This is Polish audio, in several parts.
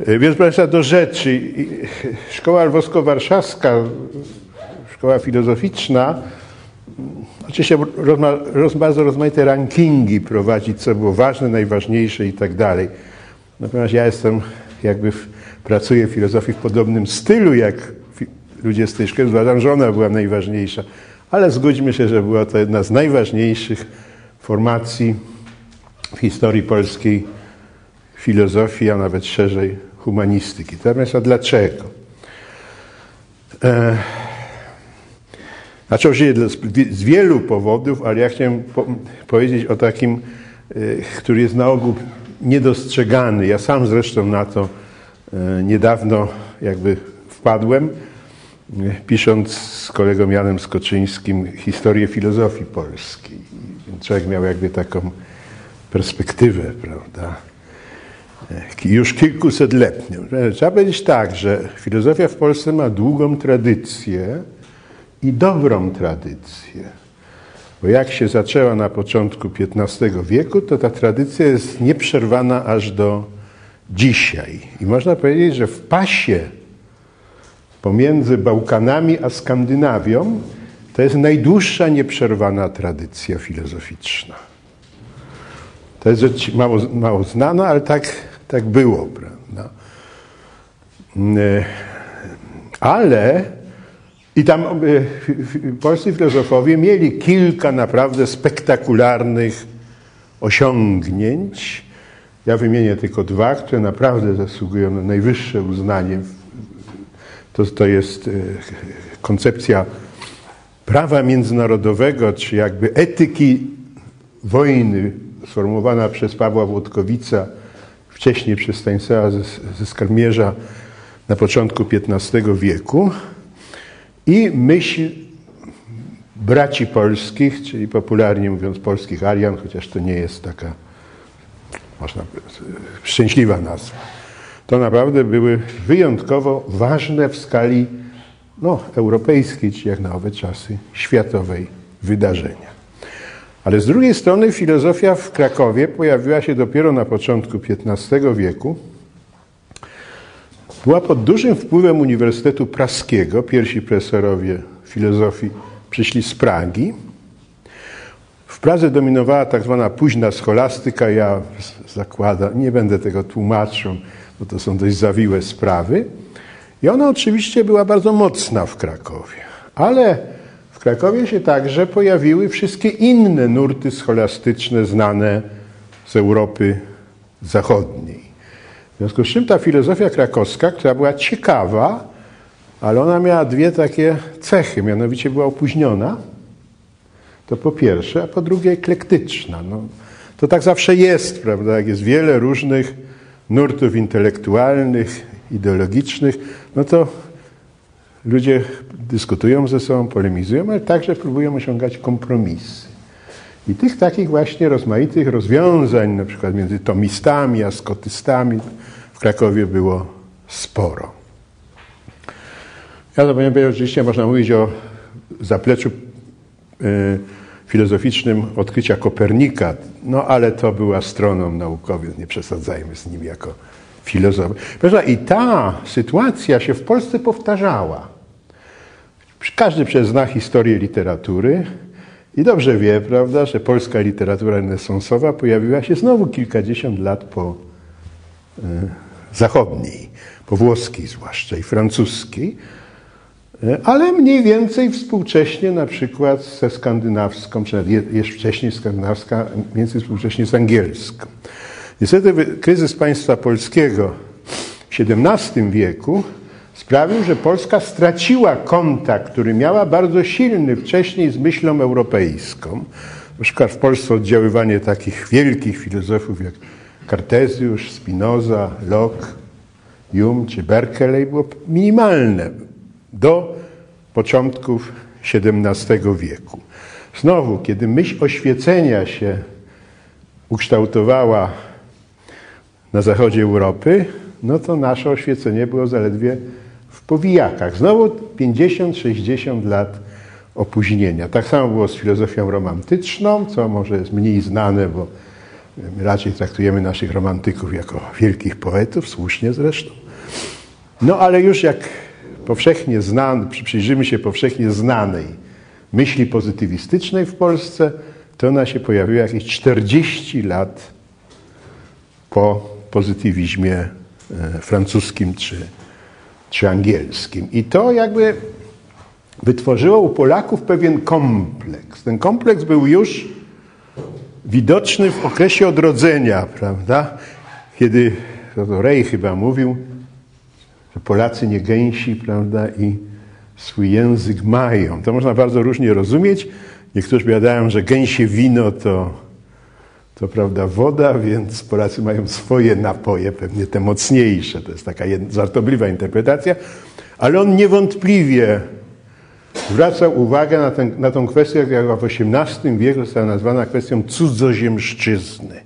E, Więc proszę do rzeczy. I- Szkoła Lwowsko-Warszawska, szkoła filozoficzna, oczywiście rozma, roz, bardzo rozmaite rankingi prowadzi, co było ważne, najważniejsze i tak dalej. Natomiast ja jestem, jakby w, pracuję w filozofii w podobnym stylu, jak fi, ludzie z tej szkoły. Uważam, że ona była najważniejsza. Ale zgódźmy się, że była to jedna z najważniejszych formacji w historii polskiej filozofii, a nawet szerzej humanistyki. Natomiast a dlaczego? E, znaczy oczywiście z wielu powodów, ale ja chciałem po, powiedzieć o takim, e, który jest na ogół niedostrzegany. Ja sam zresztą na to e, niedawno jakby wpadłem, e, pisząc z kolegą Janem Skoczyńskim historię filozofii polskiej. Człowiek miał jakby taką perspektywę, prawda? Już kilkusetletnią. Trzeba powiedzieć tak, że filozofia w Polsce ma długą tradycję i dobrą tradycję. Bo jak się zaczęła na początku XV wieku, to ta tradycja jest nieprzerwana aż do dzisiaj. I można powiedzieć, że w pasie pomiędzy Bałkanami a Skandynawią to jest najdłuższa nieprzerwana tradycja filozoficzna. To jest rzecz mało, mało znana, ale tak, tak było, prawda? E, Ale i tam e, polscy filozofowie mieli kilka naprawdę spektakularnych osiągnięć. Ja wymienię tylko dwa, które naprawdę zasługują na najwyższe uznanie. To, to jest e, koncepcja prawa międzynarodowego, czy jakby etyki wojny sformułowana przez Pawła Włodkowica, wcześniej przez Stanisława ze, ze Skarmierza na początku XV wieku i myśl braci polskich, czyli popularnie mówiąc polskich Arian, chociaż to nie jest taka można szczęśliwa nazwa. To naprawdę były wyjątkowo ważne w skali no, europejskiej, czy jak na owe czasy światowej wydarzenia. Ale z drugiej strony filozofia w Krakowie pojawiła się dopiero na początku XV wieku. Była pod dużym wpływem Uniwersytetu Praskiego. Pierwsi profesorowie filozofii przyszli z Pragi. W Pradze dominowała tak zwana późna scholastyka. Ja zakładam, nie będę tego tłumaczył, bo to są dość zawiłe sprawy. I ona oczywiście była bardzo mocna w Krakowie. Ale Krakowie się także pojawiły wszystkie inne nurty scholastyczne znane z Europy Zachodniej. W związku z czym ta filozofia krakowska, która była ciekawa, ale ona miała dwie takie cechy, mianowicie była opóźniona, to po pierwsze, a po drugie eklektyczna. No, to tak zawsze jest, prawda? Jak jest wiele różnych nurtów intelektualnych, ideologicznych, no to ludzie dyskutują ze sobą, polemizują, ale także próbują osiągać kompromisy. I tych takich właśnie rozmaitych rozwiązań, na przykład między tomistami a skotystami w Krakowie było sporo. Ja to powiem, oczywiście można mówić o zapleczu y, filozoficznym odkrycia Kopernika, no ale to był astronom, naukowiec, nie przesadzajmy z nim jako filozof. I ta sytuacja się w Polsce powtarzała. Każdy przecież zna historię literatury i dobrze wie, prawda, że polska literatura renesansowa pojawiła się znowu kilkadziesiąt lat po y, zachodniej, po włoskiej zwłaszcza i francuskiej, y, ale mniej więcej współcześnie na przykład ze skandynawską, jeszcze wcześniej skandynawska, więcej współcześnie z angielską. Niestety kryzys państwa polskiego w XVII wieku sprawił, że Polska straciła kontakt, który miała bardzo silny wcześniej z myślą europejską. Na przykład w Polsce oddziaływanie takich wielkich filozofów jak Kartezjusz, Spinoza, Locke, Hume czy Berkeley było minimalne do początków XVII wieku. Znowu, kiedy myśl oświecenia się ukształtowała na zachodzie Europy, no to nasze oświecenie było zaledwie powijakach. Znowu 50-60 lat opóźnienia. Tak samo było z filozofią romantyczną, co może jest mniej znane, bo My raczej traktujemy naszych romantyków jako wielkich poetów, słusznie zresztą. No ale już jak powszechnie znany, przyjrzymy się powszechnie znanej myśli pozytywistycznej w Polsce, to ona się pojawiła jakieś 40 lat po pozytywizmie e, francuskim czy, czy angielskim. I to jakby wytworzyło u Polaków pewien kompleks. Ten kompleks był już widoczny w okresie odrodzenia, prawda? Kiedy to Rej chyba mówił, że Polacy nie gęsi, prawda, i swój język mają. To można bardzo różnie rozumieć. Niektórzy biadają, że gęsie wino to, to prawda, woda, więc Polacy mają swoje napoje, pewnie te mocniejsze. To jest taka żartobliwa interpretacja. Ale on niewątpliwie zwracał uwagę na, ten, na tą kwestię, jaka w XVIII wieku została nazwana kwestią cudzoziemszczyzny,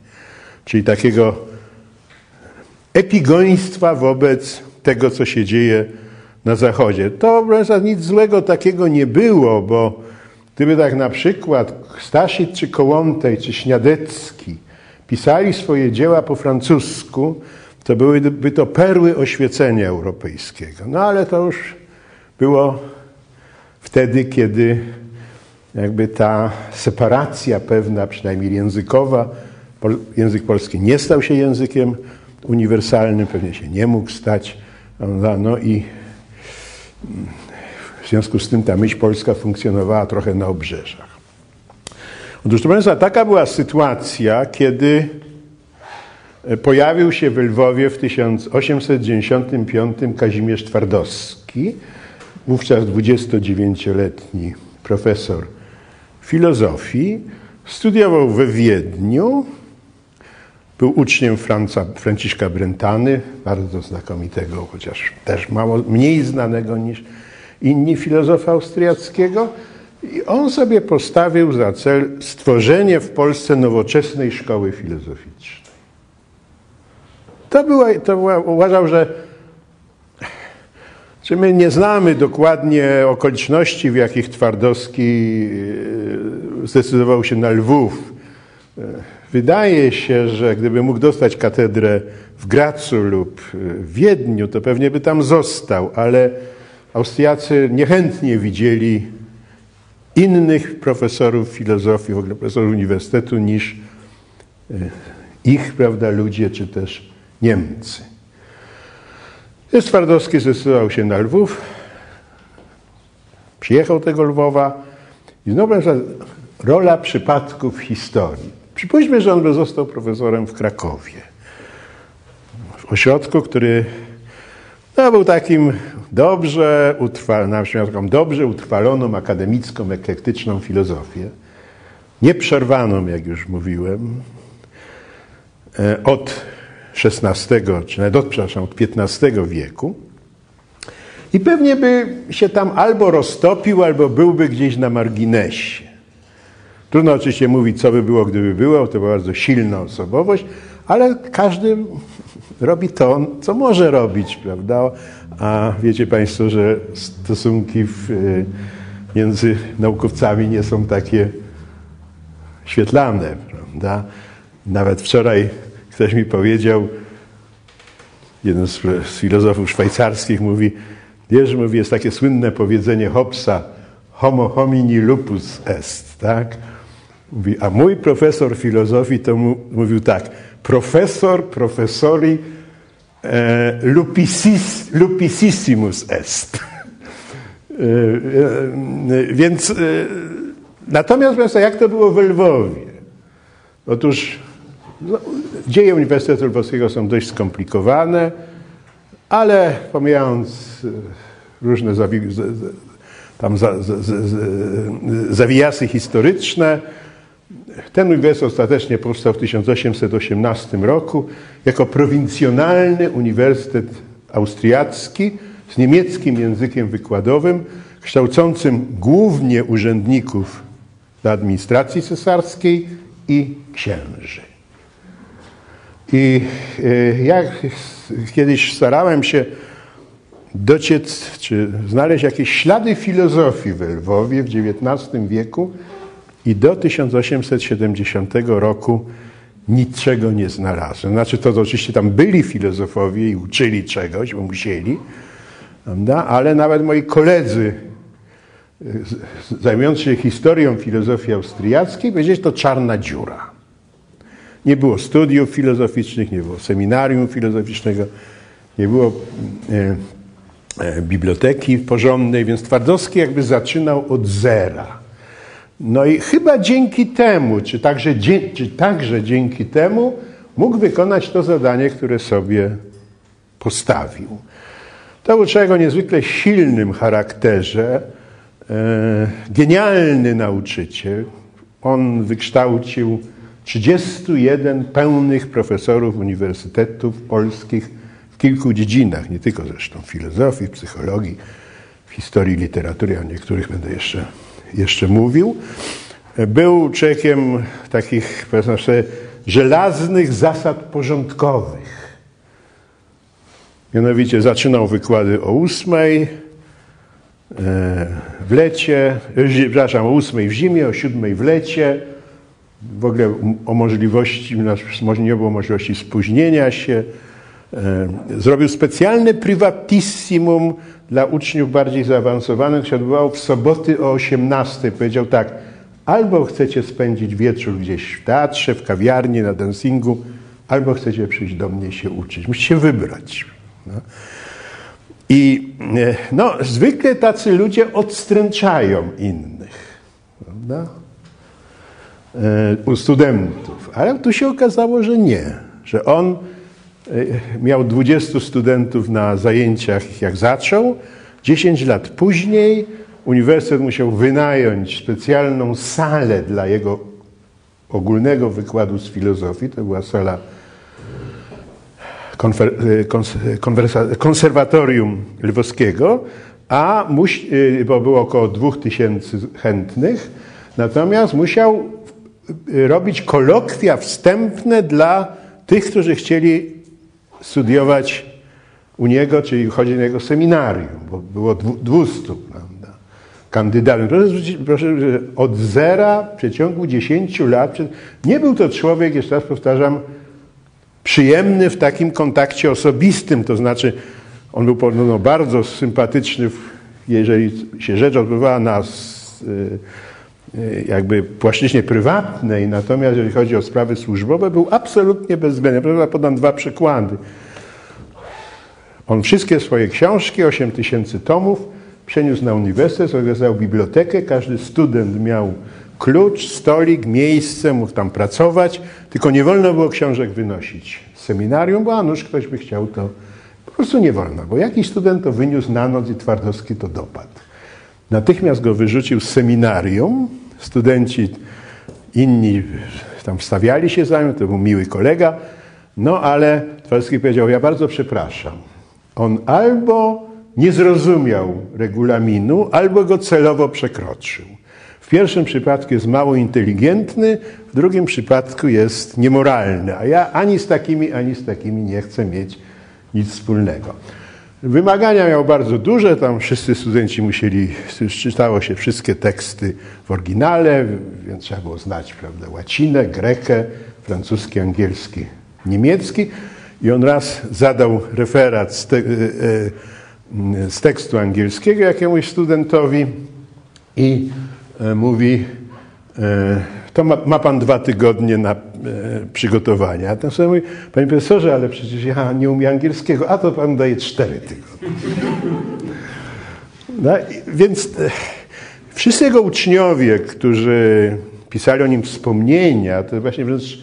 czyli takiego epigoństwa wobec tego, co się dzieje na Zachodzie. To wręcz nic złego takiego nie było, bo gdyby tak na przykład Staszic czy Kołątej czy Śniadecki pisali swoje dzieła po francusku, to byłyby to perły oświecenia europejskiego. No ale to już było wtedy, kiedy jakby ta separacja pewna, przynajmniej językowa, język polski nie stał się językiem uniwersalnym, pewnie się nie mógł stać. No i w związku z tym ta myśl polska funkcjonowała trochę na obrzeżach. Otóż, proszę Państwa, taka była sytuacja, kiedy pojawił się w Lwowie w 1895 Kazimierz Twardowski, wówczas 29-letni profesor filozofii, studiował we Wiedniu, był uczniem Franca, Franciszka Brentany, bardzo znakomitego, chociaż też mało, mniej znanego niż inni filozofa austriackiego. I on sobie postawił za cel stworzenie w Polsce nowoczesnej szkoły filozoficznej. To była, to była uważał, że czy my nie znamy dokładnie okoliczności, w jakich Twardowski e, zdecydował się na Lwów. E, wydaje się, że gdyby mógł dostać katedrę w Gracu lub w Wiedniu, to pewnie by tam został, ale Austriacy niechętnie widzieli innych profesorów filozofii, w ogóle profesorów uniwersytetu niż e, ich, prawda, ludzie, czy też Niemcy. Twardowski zdecydował się na Lwów, przyjechał tego Lwowa i znowu rola przypadków historii. Przypuśćmy, że on by został profesorem w Krakowie, w ośrodku, który no, był takim dobrze utrwaloną, taką dobrze utrwaloną akademicką, eklektyczną filozofię, nieprzerwaną, jak już mówiłem, e, od XVI, czy nawet od, przepraszam, od XV wieku. I pewnie by się tam albo roztopił, albo byłby gdzieś na marginesie. Trudno oczywiście mówić, co by było, gdyby było, to była bardzo silna osobowość, ale każdy robi to, co może robić, prawda? A wiecie Państwo, że stosunki w, y, między naukowcami nie są takie świetlane, prawda? Nawet wczoraj ktoś mi powiedział, jeden z, z filozofów szwajcarskich mówi, wiesz, mówi, jest takie słynne powiedzenie Hobbesa, homo homini lupus est, tak? Mówi, a mój profesor filozofii to mu, mówił tak, profesor profesori e, lupisis, lupisissimus est. e, e, więc e, natomiast Państwa, jak to było w Lwowie? Otóż no, dzieje Uniwersytetu Lwowskiego są dość skomplikowane, ale pomijając e, różne zawi tam za, za, za, zawijasy historyczne, ten uniwersytet ostatecznie powstał w 1818 roku jako prowincjonalny uniwersytet austriacki z niemieckim językiem wykładowym, kształcącym głównie urzędników administracji cesarskiej i księży. I e, jak kiedyś starałem się dociec, czy znaleźć jakieś ślady filozofii w Lwowie w XIX wieku, i do 1870 roku niczego nie znalazłem. Znaczy to, to oczywiście tam byli filozofowie i uczyli czegoś, bo musieli, prawda? ale nawet moi koledzy zajmujący się historią filozofii austriackiej powiedzieli, że to czarna dziura. Nie było studiów filozoficznych, nie było seminarium filozoficznego, nie było e, e, biblioteki porządnej, więc Twardowski jakby zaczynał od zera. No i chyba dzięki temu, czy także, czy także dzięki temu mógł wykonać to zadanie, które sobie postawił. To był człowiek o niezwykle silnym charakterze, e, genialny nauczyciel. On wykształcił 31 pełnych profesorów uniwersytetów polskich w kilku dziedzinach, nie tylko zresztą filozofii, psychologii, historii literatury, o niektórych będę jeszcze, jeszcze mówił. Był człowiekiem takich, powiedzmy sobie, żelaznych zasad porządkowych. Mianowicie zaczynał wykłady o ósmej e, w lecie, e, przepraszam, o ósmej w zimie, o siódmej w lecie, w ogóle o możliwości, nie było możliwości spóźnienia się. E, zrobił specjalne privatissimum dla uczniów bardziej zaawansowanych, się odbywało w soboty o 18. Powiedział tak, albo chcecie spędzić wieczór gdzieś w teatrze, w kawiarni, na dancingu, albo chcecie przyjść do mnie się uczyć. Musicie wybrać. No. I e, no, zwykle tacy ludzie odstręczają innych. Prawda? E, u studentów. Ale tu się okazało, że nie. Że on miał 20 studentów na zajęciach, jak zaczął. 10 lat później uniwersytet musiał wynająć specjalną salę dla jego ogólnego wykładu z filozofii. To była sala konfer, e, konserwatorium lwowskiego, a bo było około 2000 chętnych, natomiast musiał robić kolokwia wstępne dla tych, którzy chcieli studiować u niego, czyli chodzić na jego seminarium, bo było 200 prawda, kandydatów. Proszę, proszę, że od zera w przeciągu 10 lat, nie był to człowiek, jeszcze raz powtarzam, przyjemny w takim kontakcie osobistym, to znaczy on był podobno bardzo sympatyczny, jeżeli się rzecz odbywała na Y, jakby płaszczyźnie prywatnej, natomiast jeżeli chodzi o sprawy służbowe, był absolutnie bezwzględny. Podam dwa przykłady. On wszystkie swoje książki, 8 tysięcy tomów, przeniósł na uniwersytet, zorganizował bibliotekę, każdy student miał klucz, stolik, miejsce, mógł tam pracować, tylko nie wolno było książek wynosić z seminarium, bo a nuż ktoś by chciał to, po prostu nie wolno, bo jakiś student to wyniósł na noc i Twardowski to dopadł. Natychmiast go wyrzucił z seminarium. Studenci inni tam wstawiali się za nim, to był miły kolega. No ale Twardowski powiedział, ja bardzo przepraszam. On albo nie zrozumiał regulaminu, albo go celowo przekroczył. W pierwszym przypadku jest mało inteligentny, w drugim przypadku jest niemoralny, a ja ani z takimi, ani z takimi nie chcę mieć nic wspólnego. Wymagania miał bardzo duże, tam wszyscy studenci musieli, czytało się wszystkie teksty w oryginale, więc trzeba było znać prawda, łacinę, grekę, francuski, angielski, niemiecki. I on raz zadał referat z, te, e, e, z tekstu angielskiego jakiemuś studentowi i e, mówi, to ma, ma, pan dwa tygodnie na przygotowania. A ten sobie mówi, panie profesorze, ale przecież ja nie umiem angielskiego, a to pan daje cztery tygodnie. No, więc e, wszyscy jego uczniowie, którzy pisali o nim wspomnienia, to właśnie wręcz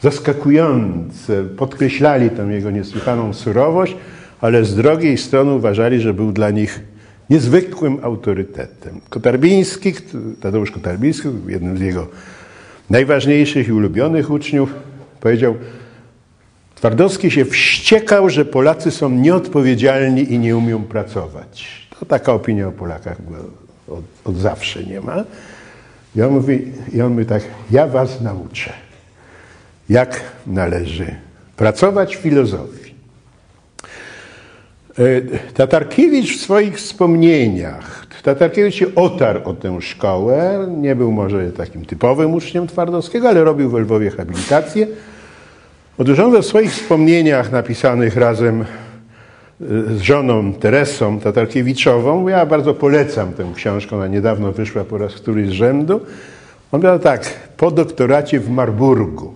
zaskakujące, podkreślali tą jego niesłychaną surowość, ale z drugiej strony uważali, że był dla nich niezwykłym autorytetem. Kotarbiński, Tadeusz Kotarbiński, jednym z jego najważniejszych i ulubionych uczniów, powiedział: Twardowski się wściekał, że Polacy są nieodpowiedzialni i nie umią pracować. To taka opinia o Polakach była od, od zawsze nie ma. I on, mówi, I on mówi tak, ja was nauczę, jak należy pracować filozofii. E, Tatarkiewicz w swoich wspomnieniach Tatarkiewicz się otarł o tę szkołę. Nie był może takim typowym uczniem Twardowskiego, ale robił w Lwowie habilitację. On we swoich wspomnieniach napisanych razem y, z żoną Teresą Tatarkiewiczową, ja bardzo polecam tę książkę, ona niedawno wyszła po raz któryś z rzędu. On miał tak, po doktoracie w Marburgu,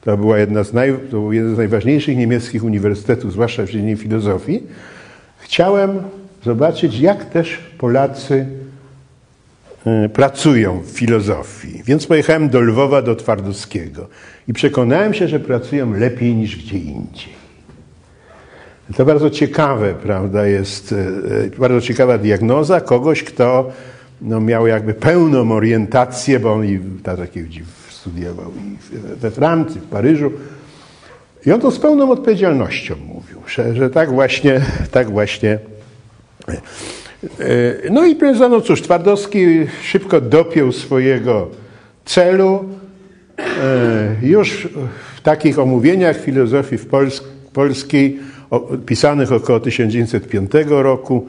to, była jedna z naj, to był jeden z najważniejszych niemieckich uniwersytetów, zwłaszcza w dziedzinie filozofii, chciałem zobaczyć, jak też Polacy y, pracują w filozofii. Więc pojechałem do Lwowa, do Twardowskiego i przekonałem się, że pracują lepiej niż gdzie indziej. To bardzo ciekawe, prawda, jest y, bardzo ciekawa diagnoza kogoś, kto no, miał jakby pełną orientację, bo on i Tatakiewicz studiował i we Francji, w Paryżu. I on to z pełną odpowiedzialnością mówił, że, że tak właśnie, tak właśnie. No i no cóż, Twardowski szybko dopiął swojego celu. Już w takich omówieniach filozofii Pols polskiej, pisanych około 1905 roku,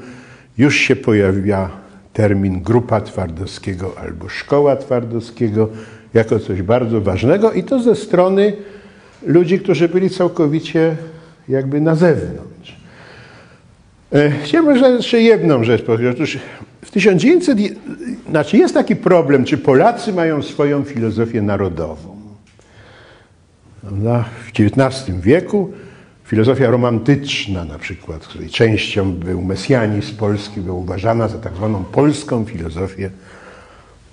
już się pojawia termin grupa Twardowskiego albo szkoła Twardowskiego jako coś bardzo ważnego i to ze strony ludzi, którzy byli całkowicie jakby na zewnątrz. E, chciałbym jeszcze jedną rzecz powiedzieć. Otóż w 1900, znaczy jest taki problem, czy Polacy mają swoją filozofię narodową. W XIX wieku filozofia romantyczna na przykład, której częścią był mesjanizm polski, była uważana za tak zwaną polską filozofię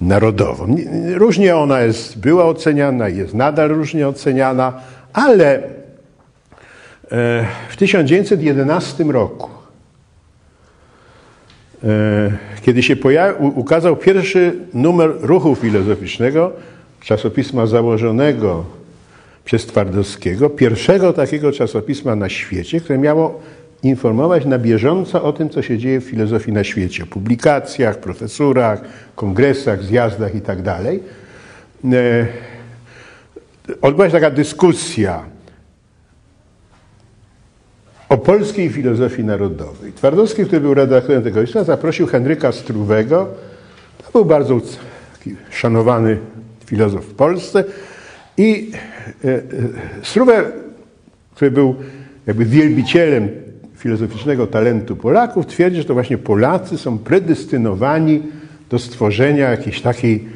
narodową. Różnie ona jest, była oceniana, jest nadal różnie oceniana, ale e, w 1911 roku, kiedy się ukazał pierwszy numer ruchu filozoficznego, czasopisma założonego przez Twardowskiego, pierwszego takiego czasopisma na świecie, które miało informować na bieżąco o tym, co się dzieje w filozofii na świecie, o publikacjach, profesurach, kongresach, zjazdach itd. Tak e, odbyła się taka dyskusja o polskiej filozofii narodowej. Twardowski, który był redaktorem tego listu, zaprosił Henryka Struwego. To był bardzo szanowany filozof w Polsce. I e, e, Struwe, który był jakby wielbicielem filozoficznego talentu Polaków, twierdzi, że to właśnie Polacy są predestynowani do stworzenia jakiejś takiej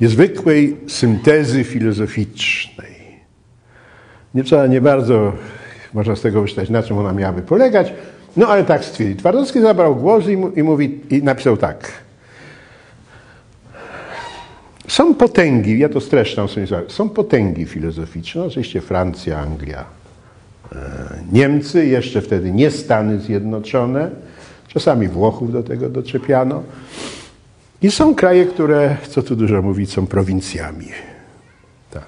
niezwykłej syntezy filozoficznej. Nie trzeba, nie bardzo można z tego wyczytać, na czym ona miałaby polegać, no ale tak stwierdził. Twardowski zabrał głos i, i, mówi, i napisał tak. Są potęgi, ja to streszczam sobie, są potęgi filozoficzne, oczywiście Francja, Anglia, E, Niemcy, jeszcze wtedy nie Stany Zjednoczone, czasami Włochów do tego doczepiano. I są kraje, które, co tu dużo mówić, są prowincjami. Tak.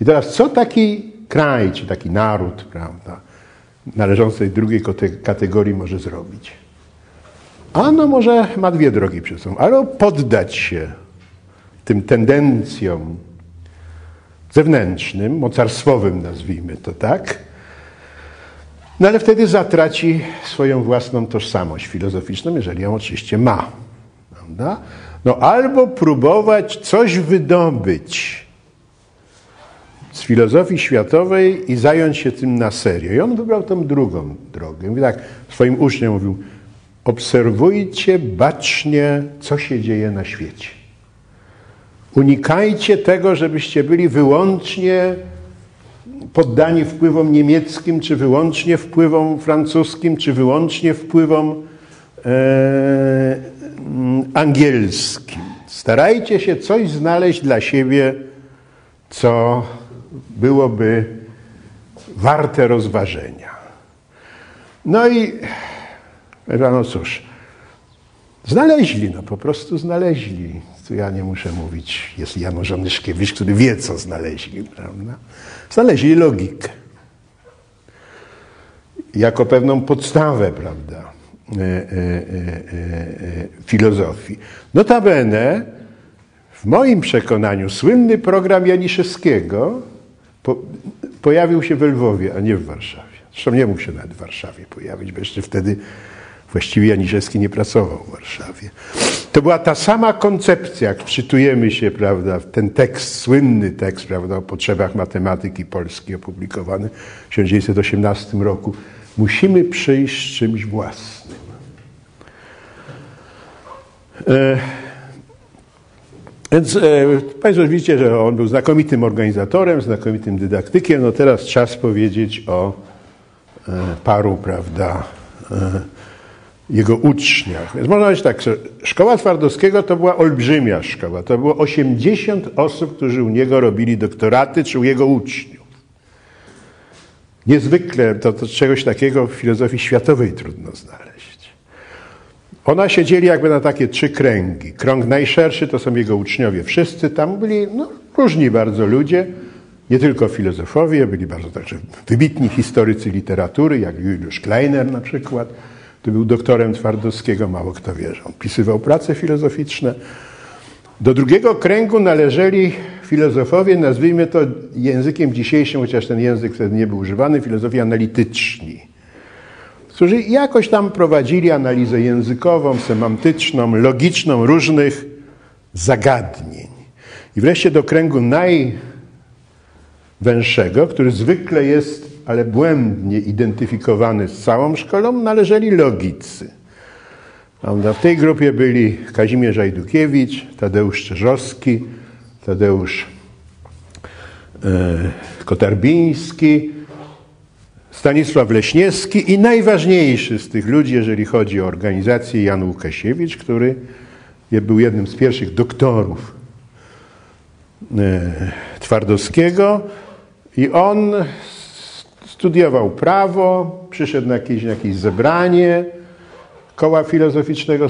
I teraz, co taki kraj, czy taki naród, prawda, należący do drugiej kategorii może zrobić? Ano może ma dwie drogi przed sobą. Albo poddać się tym tendencjom zewnętrznym, mocarstwowym nazwijmy to tak, no ale wtedy zatraci swoją własną tożsamość filozoficzną, jeżeli ją oczywiście ma. Prawda? No albo próbować coś wydobyć z filozofii światowej i zająć się tym na serio. I on wybrał tą drugą drogę. Mówi tak, swoim uczniom mówił, obserwujcie bacznie, co się dzieje na świecie. Unikajcie tego, żebyście byli wyłącznie poddani wpływom niemieckim, czy wyłącznie wpływom francuskim, czy wyłącznie wpływom e, angielskim. Starajcie się coś znaleźć dla siebie, co byłoby warte rozważenia. No i no cóż, znaleźli, no po prostu znaleźli. Tu ja nie muszę mówić, jest Janusz Onyszkiewicz, który wie, co znaleźli, prawda? Znaleźli logikę. Jako pewną podstawę, prawda, e, e, e, filozofii. Notabene, w moim przekonaniu, słynny program Janiszewskiego po, pojawił się w Lwowie, a nie w Warszawie. Zresztą nie mógł się nawet w Warszawie pojawić, bo jeszcze wtedy Właściwie Janiszewski nie pracował w Warszawie. To była ta sama koncepcja, jak wczytujemy się, prawda, w ten tekst, słynny tekst, prawda, o potrzebach matematyki polskiej opublikowany w 1918 roku. Musimy przyjść z czymś własnym. E, więc e, Państwo widzicie, że on był znakomitym organizatorem, znakomitym dydaktykiem. No teraz czas powiedzieć o e, paru, prawda, e, jego uczniach. Więc można powiedzieć tak, szkoła Twardowskiego to była olbrzymia szkoła. To było 80 osób, którzy u niego robili doktoraty, czy u jego uczniów. Niezwykle, to, to czegoś takiego w filozofii światowej trudno znaleźć. Ona siedzieli jakby na takie trzy kręgi. Krąg najszerszy to są jego uczniowie. Wszyscy tam byli no, różni bardzo ludzie, nie tylko filozofowie, byli bardzo także wybitni historycy literatury, jak Juliusz Kleiner na przykład który był doktorem Twardowskiego, mało kto wie, że on pisywał prace filozoficzne. Do drugiego kręgu należeli filozofowie, nazwijmy to językiem dzisiejszym, chociaż ten język wtedy nie był używany, filozofi analityczni, którzy jakoś tam prowadzili analizę językową, semantyczną, logiczną różnych zagadnień. I wreszcie do kręgu najwęższego, który zwykle jest ale błędnie identyfikowany z całą szkołą, należeli logicy. W tej grupie byli Kazimierz Ajdukiewicz, Tadeusz Czerzowski, Tadeusz e, Kotarbiński, Stanisław Leśniewski i najważniejszy z tych ludzi, jeżeli chodzi o organizację, Jan Łukasiewicz, który był jednym z pierwszych doktorów e, Twardowskiego i on Studiował prawo, przyszedł na jakieś, jakieś zebranie koła filozoficznego,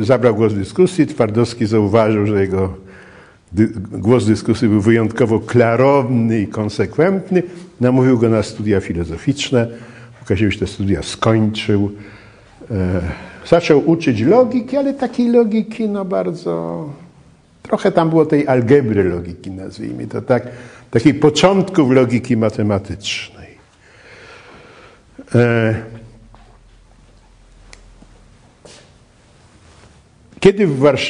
zabrał głos w dyskusji. Twardowski zauważył, że jego głos dyskusji był wyjątkowo klarowny i konsekwentny. Namówił go na studia filozoficzne. Łukasiewicz te studia skończył. E, zaczął uczyć logiki, ale takiej logiki no bardzo... Trochę tam było tej algebry logiki, nazwijmy to tak, takiej początków logiki matematycznej. E, kiedy,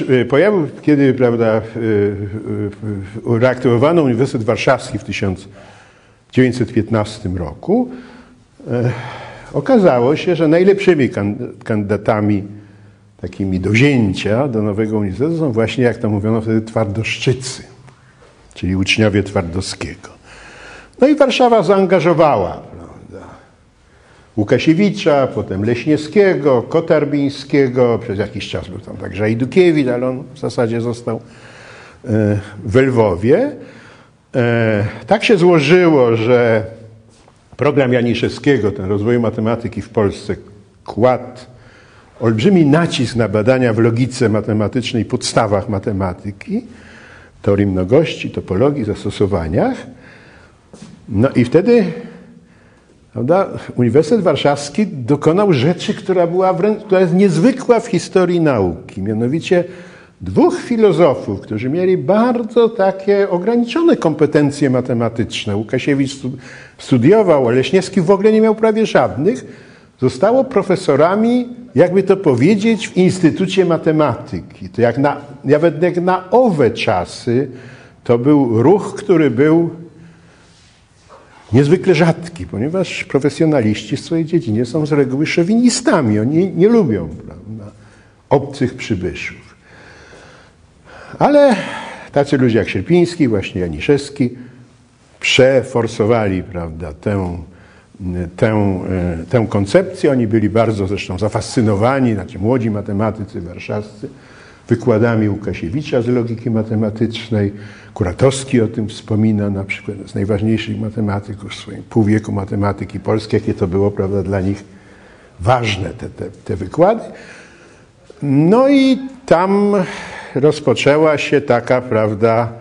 e, pojawił, kiedy prawda, e, reaktywowano Uniwersytet Warszawski w 1915 roku, okazało się, że najlepszymi kandydatami takimi do wzięcia do nowego uniwersytetu są właśnie, jak to mówiono wtedy, twardoszczycy, czyli uczniowie Twardowskiego. No i Warszawa zaangażowała Łukasiewicza, potem Leśniewskiego, Kotarbińskiego, przez jakiś czas był tam także Idukiewicz, ale on w zasadzie został e, w Lwowie. E, tak się złożyło, że program Janiszewskiego, ten rozwoju matematyki w Polsce, kładł olbrzymi nacisk na badania w logice matematycznej, podstawach matematyki, teorii mnogości, topologii, zastosowaniach. No i wtedy Prawda? Uniwersytet Warszawski dokonał rzeczy, która, była wręcz, która jest niezwykła w historii nauki. Mianowicie dwóch filozofów, którzy mieli bardzo takie ograniczone kompetencje matematyczne. Łukasiewicz studiował, a Leśniewski w ogóle nie miał prawie żadnych. Zostało profesorami, jakby to powiedzieć, w Instytucie Matematyki. To jak na, nawet jak na owe czasy, to był ruch, który był niezwykle rzadki, ponieważ profesjonaliści w swojej dziedzinie są z reguły szowinistami. Oni nie lubią prawda, obcych przybyszów. Ale tacy ludzie jak Sierpiński, właśnie Janiszewski, przeforsowali prawda, tę, tę, tę koncepcję. Oni byli bardzo zresztą zafascynowani, znaczy młodzi matematycy warszawscy, wykładami Łukasiewicza z logiki matematycznej. Kuratowski o tym wspomina, na przykład z najważniejszych matematyków w swoim półwieku matematyki polskiej, jakie to było prawda, dla nich ważne, te, te, te wykłady. No i tam rozpoczęła się taka, prawda,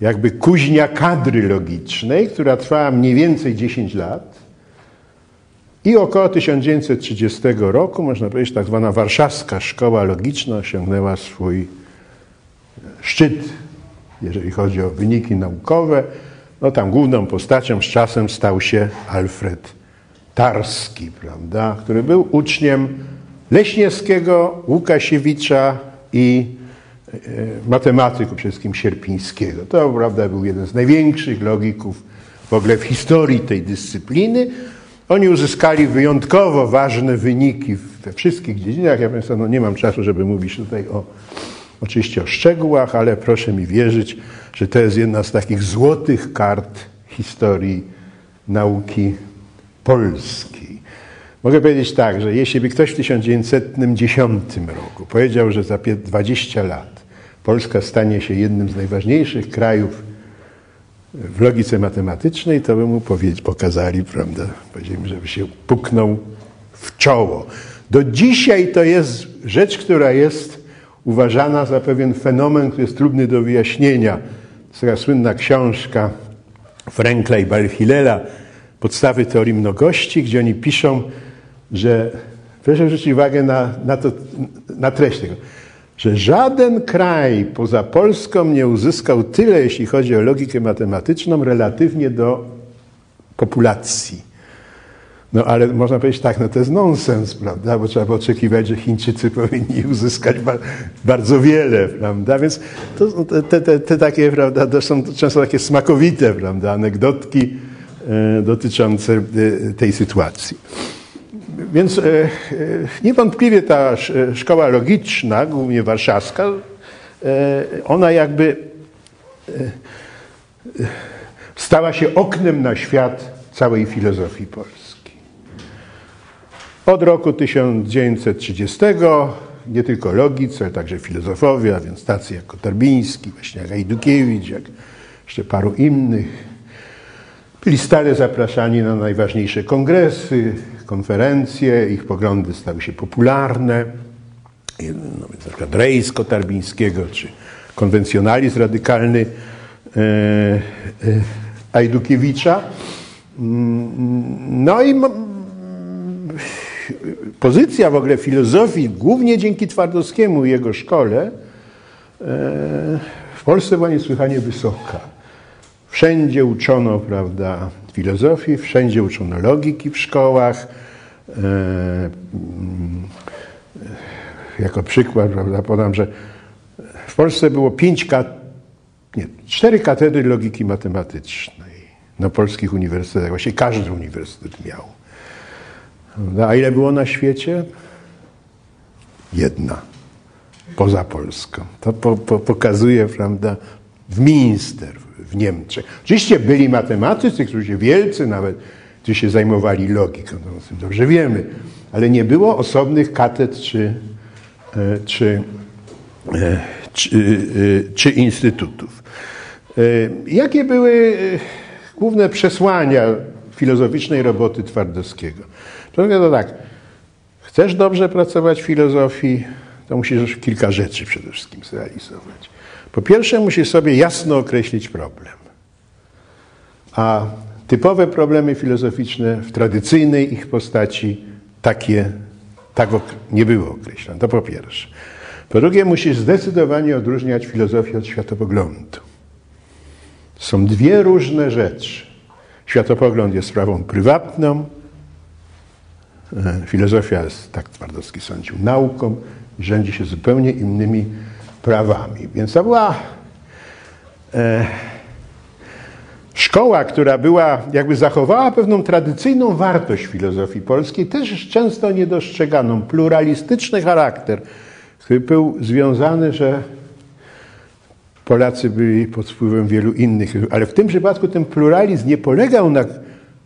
jakby kuźnia kadry logicznej, która trwała mniej więcej 10 lat. I około 1930 roku, można powiedzieć, tak zwana warszawska szkoła logiczna osiągnęła swój szczyt, jeżeli chodzi o wyniki naukowe. No tam główną postacią z czasem stał się Alfred Tarski, prawda, który był uczniem Leśniewskiego, Łukasiewicza i e, matematyku przede wszystkim Sierpińskiego. To prawda był jeden z największych logików w ogóle w historii tej dyscypliny. Oni uzyskali wyjątkowo ważne wyniki we wszystkich dziedzinach. Ja Państwa no nie mam czasu, żeby mówić tutaj o, oczywiście o szczegółach, ale proszę mi wierzyć, że to jest jedna z takich złotych kart historii nauki polskiej. Mogę powiedzieć tak, że jeśli by ktoś w 1910 roku powiedział, że za 20 lat Polska stanie się jednym z najważniejszych krajów w logice matematycznej, to by mu pokazali, prawda, powiedzieli, żeby się puknął w czoło. Do dzisiaj to jest rzecz, która jest uważana za pewien fenomen, który jest trudny do wyjaśnienia. To taka słynna książka Frankla i Balchilela, Podstawy teorii mnogości, gdzie oni piszą, że proszę zwrócić uwagę na, na, to, na treść tego, że żaden kraj poza Polską nie uzyskał tyle, jeśli chodzi o logikę matematyczną, relatywnie do populacji. No ale można powiedzieć tak, no to jest nonsens, prawda? Bo trzeba by oczekiwać, że Chińczycy powinni uzyskać ba bardzo wiele, prawda? Więc to, te, te, te takie, prawda, to są często takie smakowite, prawda, anegdotki e, dotyczące e, tej sytuacji. Więc e, e, niewątpliwie ta szkoła logiczna, głównie warszawska, e, ona jakby stała się oknem na świat całej filozofii polskiej. Od roku 1930 nie tylko logicy, ale także filozofowie, a więc tacy jak Kotarbiński, właśnie jak Ajdukiewicz, jak jeszcze paru innych, byli stale zapraszani na najważniejsze kongresy, konferencje, ich poglądy stały się popularne. No więc na przykład Rejs Kotarbińskiego, czy konwencjonalizm radykalny e, e, Ajdukiewicza. No i pozycja w ogóle filozofii, głównie dzięki Twardowskiemu i jego szkole, e, w Polsce była niesłychanie wysoka. Wszędzie uczono, prawda, filozofii, wszędzie uczono logiki w szkołach. E, mm, jako przykład, prawda, podam, że w Polsce było pięć, kat nie, cztery katedry logiki matematycznej na polskich uniwersytetach. Właśnie każdy uniwersytet miał. A ile było na świecie? Jedna. Poza Polską. To po, po, pokazuje, prawda, w Minster, w Niemczech. Oczywiście byli matematycy, którzy wielcy nawet, którzy się zajmowali logiką, to o tym dobrze wiemy, ale nie było osobnych katedr czy, e, czy, e, czy, e, czy instytutów. Jakie były główne przesłania filozoficznej roboty Twardowskiego? To tak, chcesz dobrze pracować w filozofii, to musisz kilka rzeczy przede wszystkim zrealizować. Po pierwsze, musisz sobie jasno określić problem. A typowe problemy filozoficzne w tradycyjnej ich postaci takie, tak nie były określone. To po pierwsze. Po drugie, musisz zdecydowanie odróżniać filozofię od światopoglądu. Są dwie różne rzeczy. Światopogląd jest sprawą prywatną, filozofia jest, tak Twardowski sądził, nauką rządzi się zupełnie innymi prawami. Więc to była e, szkoła, która była, jakby zachowała pewną tradycyjną wartość filozofii polskiej, też często niedostrzeganą, pluralistyczny charakter, który był związany, że Polacy byli pod wpływem wielu innych, ale w tym przypadku ten pluralizm nie polegał na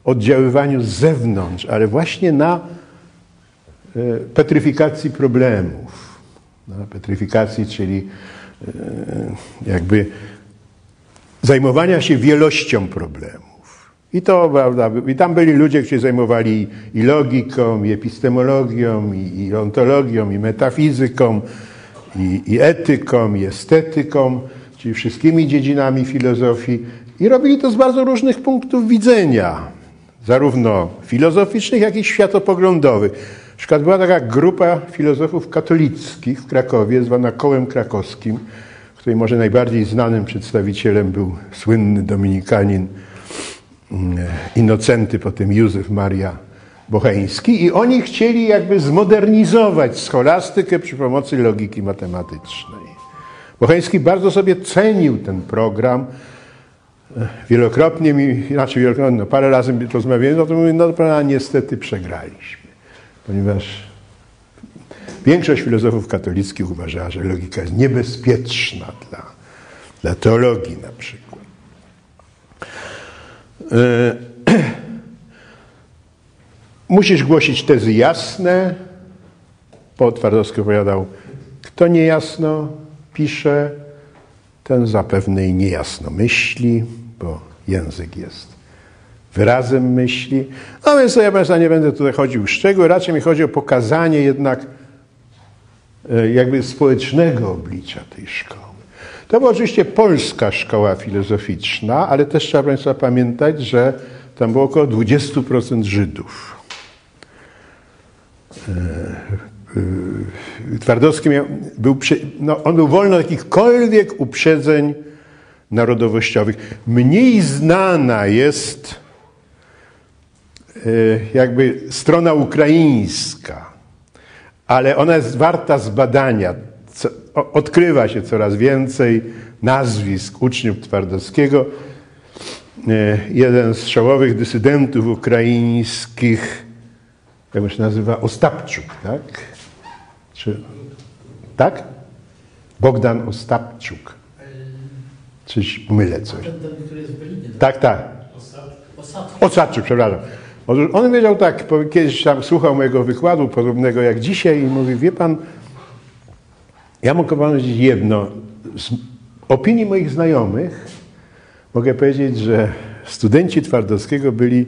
oddziaływaniu z zewnątrz, ale właśnie na e, petryfikacji problemów na petryfikacji, czyli e, jakby zajmowania się wielością problemów. I to, prawda, i tam byli ludzie, którzy zajmowali i logiką, i epistemologią, i, i ontologią, i metafizyką, i, i etyką, i estetyką, czyli wszystkimi dziedzinami filozofii. I robili to z bardzo różnych punktów widzenia, zarówno filozoficznych, jak i światopoglądowych przykład była taka grupa filozofów katolickich w Krakowie, zwana Kołem Krakowskim, której może najbardziej znanym przedstawicielem był słynny dominikanin mm, Inocenty, potem Józef Maria Bocheński i oni chcieli jakby zmodernizować scholastykę przy pomocy logiki matematycznej. Bocheński bardzo sobie cenił ten program. Wielokrotnie mi, znaczy wielokrotnie, no parę razy rozmawiałem, no to mówię, no to niestety przegraliśmy, ponieważ większość filozofów katolickich uważała, że logika jest niebezpieczna dla, dla teologii na przykład. E, musisz głosić tezy jasne. Po Twardowski opowiadał, kto niejasno pisze, ten zapewne i niejasno myśli, bo język jest wyrazem myśli. No więc ja Państwa nie będę tutaj chodził w szczegóły, raczej mi chodzi o pokazanie jednak e, jakby społecznego oblicza tej szkoły. To była oczywiście polska szkoła filozoficzna, ale też trzeba Państwa pamiętać, że tam było około 20% Żydów. E, e, Twardowski miał, był, no, on był wolny od jakichkolwiek uprzedzeń narodowościowych. Mniej znana jest e, jakby strona ukraińska, ale ona jest warta zbadania. Odkrywa się coraz więcej nazwisk uczniów Twardowskiego. Jeden z czołowych dysydentów ukraińskich jak się nazywa, Ostapczuk, tak? Czy, tak? Bogdan Ostapczuk. Czyś mylę coś. Tak, tak. Ostapczuk, przepraszam. On wiedział tak, kiedyś tam słuchał mojego wykładu, podobnego jak dzisiaj i mówi, wie pan, ja mogę powiedzieć jedno. Z opinii moich znajomych mogę powiedzieć, że studenci Twardowskiego byli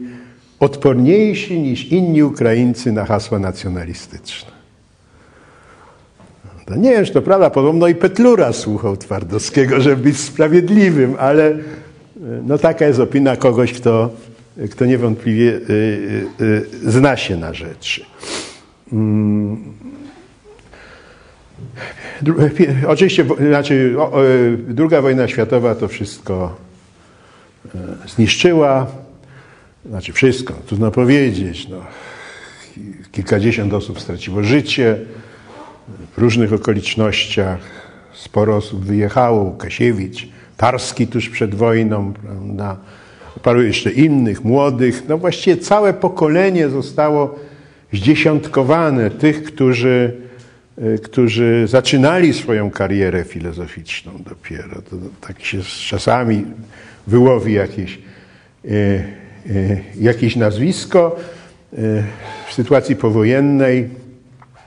odporniejsi niż inni Ukraińcy na hasła nacjonalistyczne. Nie wiem, czy to prawda, podobno i Petlura słuchał Twardowskiego, żeby być sprawiedliwym, ale e, no taka jest opinia kogoś, kto, kto niewątpliwie y, y, y, zna się na rzeczy. Mm. Oczywiście, znaczy, druga wojna światowa to wszystko e, zniszczyła. Znaczy wszystko, trudno powiedzieć. No. Kilkadziesiąt osób straciło życie w różnych okolicznościach. Sporo osób wyjechało. Łukasiewicz, Tarski tuż przed wojną, prawda? paru jeszcze innych, młodych. No właściwie całe pokolenie zostało zdziesiątkowane tych, którzy, e, którzy zaczynali swoją karierę filozoficzną dopiero. To, tak się czasami wyłowi jakieś e, E, jakieś nazwisko. W sytuacji powojennej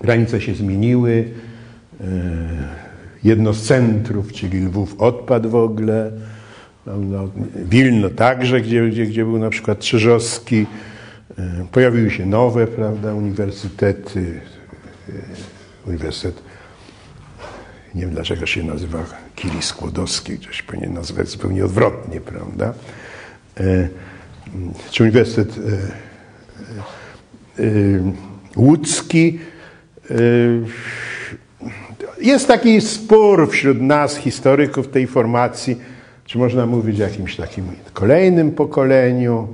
granice się zmieniły. E, jedno z centrów, czyli Lwów, odpadł w ogóle. No, Wilno także, gdzie, gdzie, gdzie był na przykład Trzeżowski. Pojawiły się nowe prawda, uniwersytety. Uniwersytet, nie wiem dlaczego się nazywa Kili Skłodowski, ktoś powinien nazwać zupełnie odwrotnie, prawda? czy Uniwersytet e, e, e, łódzki. Jest taki spór wśród nas, historyków tej formacji, czy można mówić o jakimś takim kolejnym pokoleniu,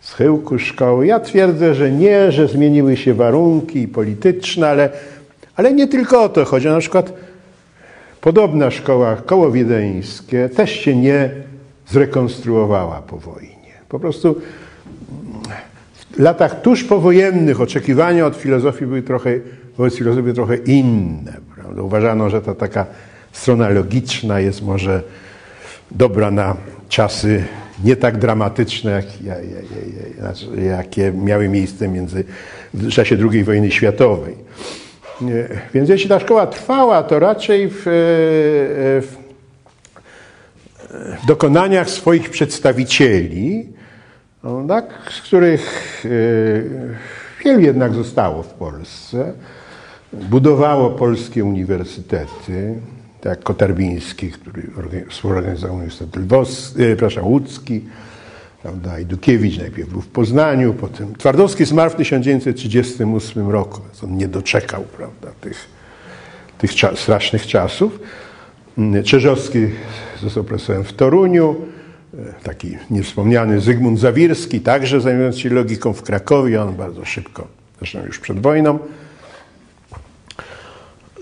schyłku szkoły. Ja twierdzę, że nie, że zmieniły się warunki polityczne, ale, ale nie tylko o to chodzi. Na przykład podobna szkoła, koło wiedeńskie, też się nie zrekonstruowała po wojnie. Po prostu w latach tuż powojennych oczekiwania od filozofii były trochę, wobec filozofii były trochę inne. Prawda? Uważano, że ta taka strona logiczna jest może dobra na czasy nie tak dramatyczne, jak, znaczy, jakie miały miejsce między, w czasie II wojny światowej. Więc jeśli ta szkoła trwała, to raczej w, w, w dokonaniach swoich przedstawicieli, no, tak, z których e, wielu jednak zostało w Polsce. Budowało polskie uniwersytety, tak Kotarbiński, który współorganizował Uniwersytet Lwowski, e, przepraszam, łódzki, prawda, i Dukiewicz najpierw był w Poznaniu, potem Twardowski zmarł w 1938 roku, więc on nie doczekał prawda, tych, tych strasznych czasów. Czerzowski został profesorem w Toruniu, taki niewspomniany Zygmunt Zawirski, także zajmując się logiką w Krakowie, on bardzo szybko, zresztą już przed wojną.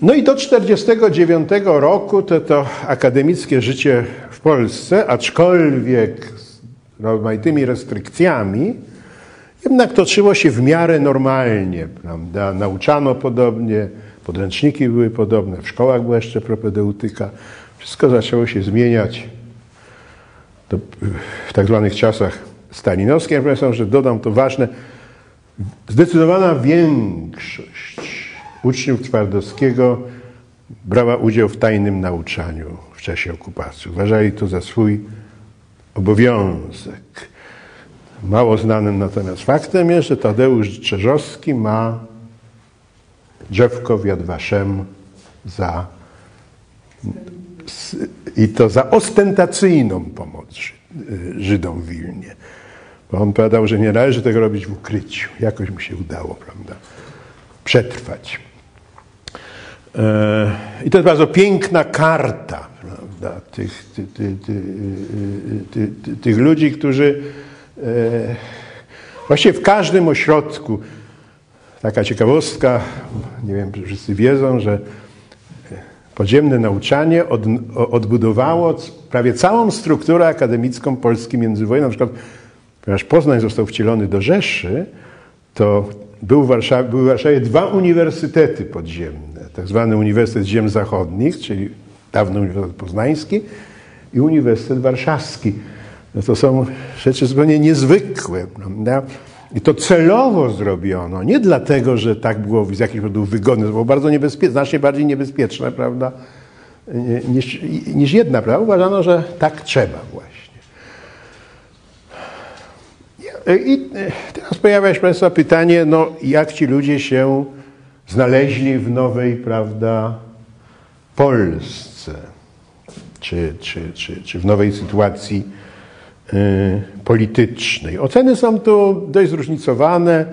No i do 1949 roku to, to akademickie życie w Polsce, aczkolwiek z rozmaitymi restrykcjami, jednak toczyło się w miarę normalnie, prawda? Nauczano podobnie, podręczniki były podobne, w szkołach była jeszcze propedeutyka. Wszystko zaczęło się zmieniać w tak zwanych czasach stalinowskich. Ja że dodam to ważne, zdecydowana większość uczniów Twardowskiego brała udział w tajnym nauczaniu w czasie okupacji. Uważali to za swój obowiązek. Mało znanym natomiast faktem jest, że Tadeusz Czerzowski ma drzewko w Jadwaszem za i to za ostentacyjną pomoc Żydom w Wilnie. Bo on powiadał, że nie należy tego robić w ukryciu. Jakoś mu się udało, prawda, przetrwać. E, I to jest bardzo piękna karta prawda, tych, ty, ty, ty, tych ludzi, którzy e, właściwie w każdym ośrodku, taka ciekawostka, nie wiem, czy wszyscy wiedzą, że podziemne nauczanie od, odbudowało prawie całą strukturę akademicką Polski międzywojennej. Na przykład, ponieważ Poznań został wcielony do Rzeszy, to był w Warszawie, były w Warszawie dwa uniwersytety podziemne. Tak zwany Uniwersytet Ziem Zachodnich, czyli dawny Uniwersytet Poznański i Uniwersytet Warszawski. No to są rzeczy zupełnie niezwykłe, prawda? I to celowo zrobiono, nie dlatego, że tak było z jakichś powodów wygodne, to było bardzo niebezpieczne, znacznie bardziej niebezpieczne, prawda, niż, niż jedna, prawda? Uważano, że tak trzeba właśnie. I teraz pojawia się Państwa pytanie, no jak ci ludzie się znaleźli w nowej, prawda, Polsce, czy, czy, czy, czy w nowej sytuacji Y, politycznej. Oceny są tu dość zróżnicowane.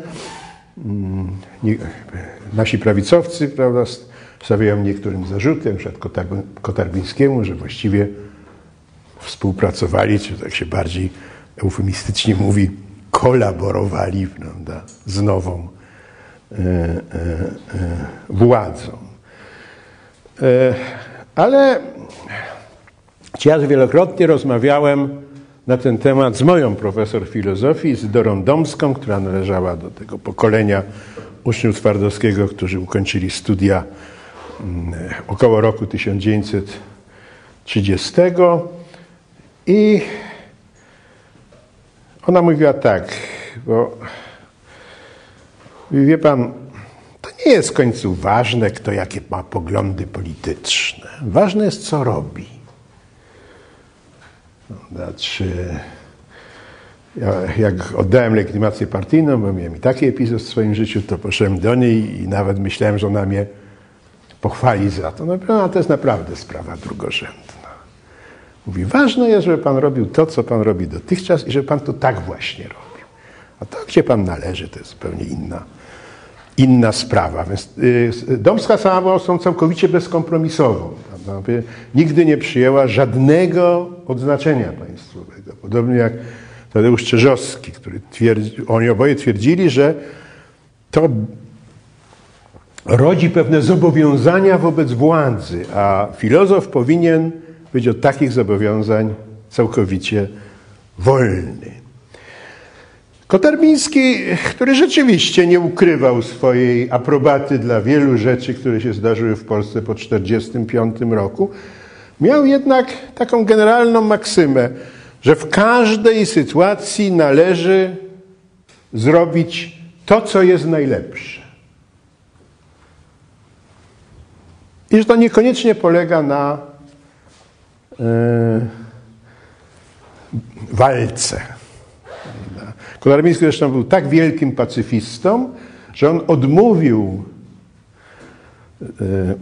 Mm, nasi prawicowcy prawda, stawiają niektórym zarzuty, np. Kotarbińskiemu, że właściwie współpracowali, czy tak się bardziej eufemistycznie mówi, kolaborowali prawda, z nową e, e, e, władzą. E, ale ja wielokrotnie rozmawiałem na ten temat z moją profesor filozofii, z Dorą Domską, która należała do tego pokolenia uczniów Twardowskiego, którzy ukończyli studia około roku 1930. I ona mówiła tak, bo wie pan, to nie jest w końcu ważne, kto jakie ma poglądy polityczne. Ważne jest, co robi. Znaczy, ja, jak oddałem legitymację partyjną, bo miałem taki epizod w swoim życiu, to poszedłem do niej i nawet myślałem, że ona mnie pochwali za to. No, no to jest naprawdę sprawa drugorzędna. Mówi, ważne jest, żeby pan robił to, co pan robi dotychczas i żeby pan to tak właśnie robił. A to, gdzie pan należy, to jest zupełnie inna, inna sprawa. Więc y, Domska sama była osobą całkowicie bezkompromisową. Nigdy nie przyjęła żadnego odznaczenia państwowego. Podobnie jak Tadeusz Czerzowski, który twierdzi, oni oboje twierdzili, że to rodzi pewne zobowiązania wobec władzy, a filozof powinien być od takich zobowiązań całkowicie wolny. Kotarbiński, który rzeczywiście nie ukrywał swojej aprobaty dla wielu rzeczy, które się zdarzyły w Polsce po 1945 roku, miał jednak taką generalną maksymę, że w każdej sytuacji należy zrobić to, co jest najlepsze. I że to niekoniecznie polega na yy, walce Kolarmiński zresztą był tak wielkim pacyfistą, że on odmówił e,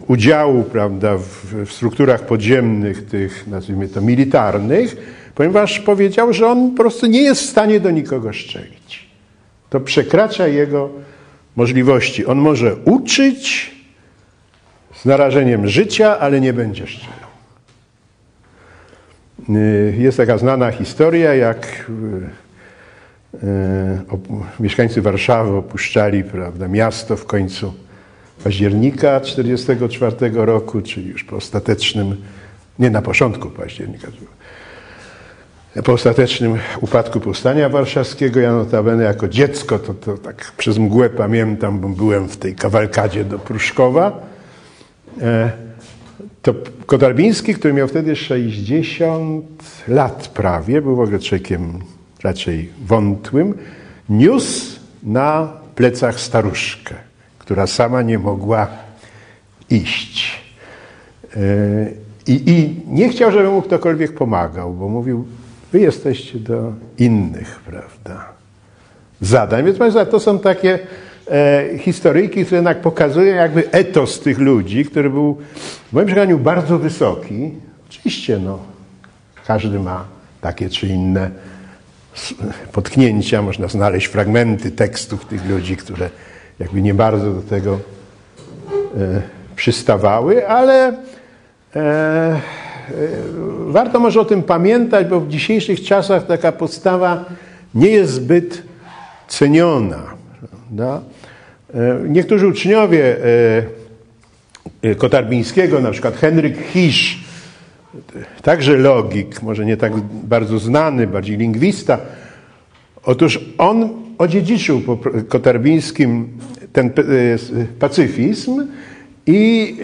udziału prawda, w, w, strukturach podziemnych, tych nazwijmy to militarnych, ponieważ powiedział, że on po prostu nie jest w stanie do nikogo szczelić. To przekracza jego możliwości. On może uczyć z narażeniem życia, ale nie będzie szczelił. Y, jest taka znana historia, jak y, mieszkańcy Warszawy opuszczali prawda, miasto w końcu października 1944 roku, czyli już po ostatecznym, nie na początku października, po ostatecznym upadku powstania warszawskiego. Ja notabene jako dziecko, to, to tak przez mgłę pamiętam, bo byłem w tej kawalkadzie do Pruszkowa. E, to Kotarbiński, który miał wtedy 60 lat prawie, był w ogóle człowiekiem raczej wątłym, niósł na plecach staruszkę, która sama nie mogła iść. E, I, I, nie chciał, żeby mu ktokolwiek pomagał, bo mówił, wy jesteście do innych, prawda, zadań. Więc to są takie historyjki, które jednak pokazują jakby etos tych ludzi, który był w moim przekonaniu bardzo wysoki. Oczywiście, no, każdy ma takie czy inne potknięcia, można znaleźć fragmenty tekstów tych ludzi, które jakby nie bardzo do tego e, przystawały, ale e, e, warto może o tym pamiętać, bo w dzisiejszych czasach taka postawa nie jest zbyt ceniona. Prawda? E, niektórzy uczniowie e, e, Kotarbińskiego, na przykład Henryk Hisz, także logik, może nie tak bardzo znany, bardziej lingwista. Otóż on odziedziczył po Kotarbińskim ten pacyfizm i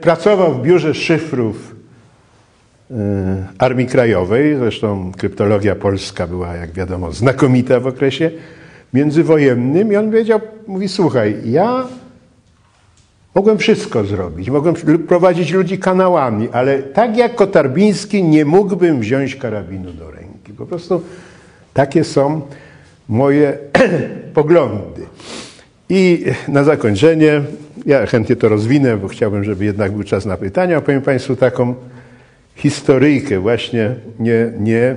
pracował w biurze szyfrów Armii Krajowej. Zresztą kryptologia polska była, jak wiadomo, znakomita w okresie międzywojennym i on wiedział, mówi, słuchaj, ja mogłem wszystko zrobić, mogłem prowadzić ludzi kanałami, ale tak jak Kotarbiński nie mógłbym wziąć karabinu do ręki. Po prostu takie są moje poglądy. I na zakończenie, ja chętnie to rozwinę, bo chciałbym, żeby jednak był czas na pytania. Opowiem Państwu taką historyjkę, właśnie nie, nie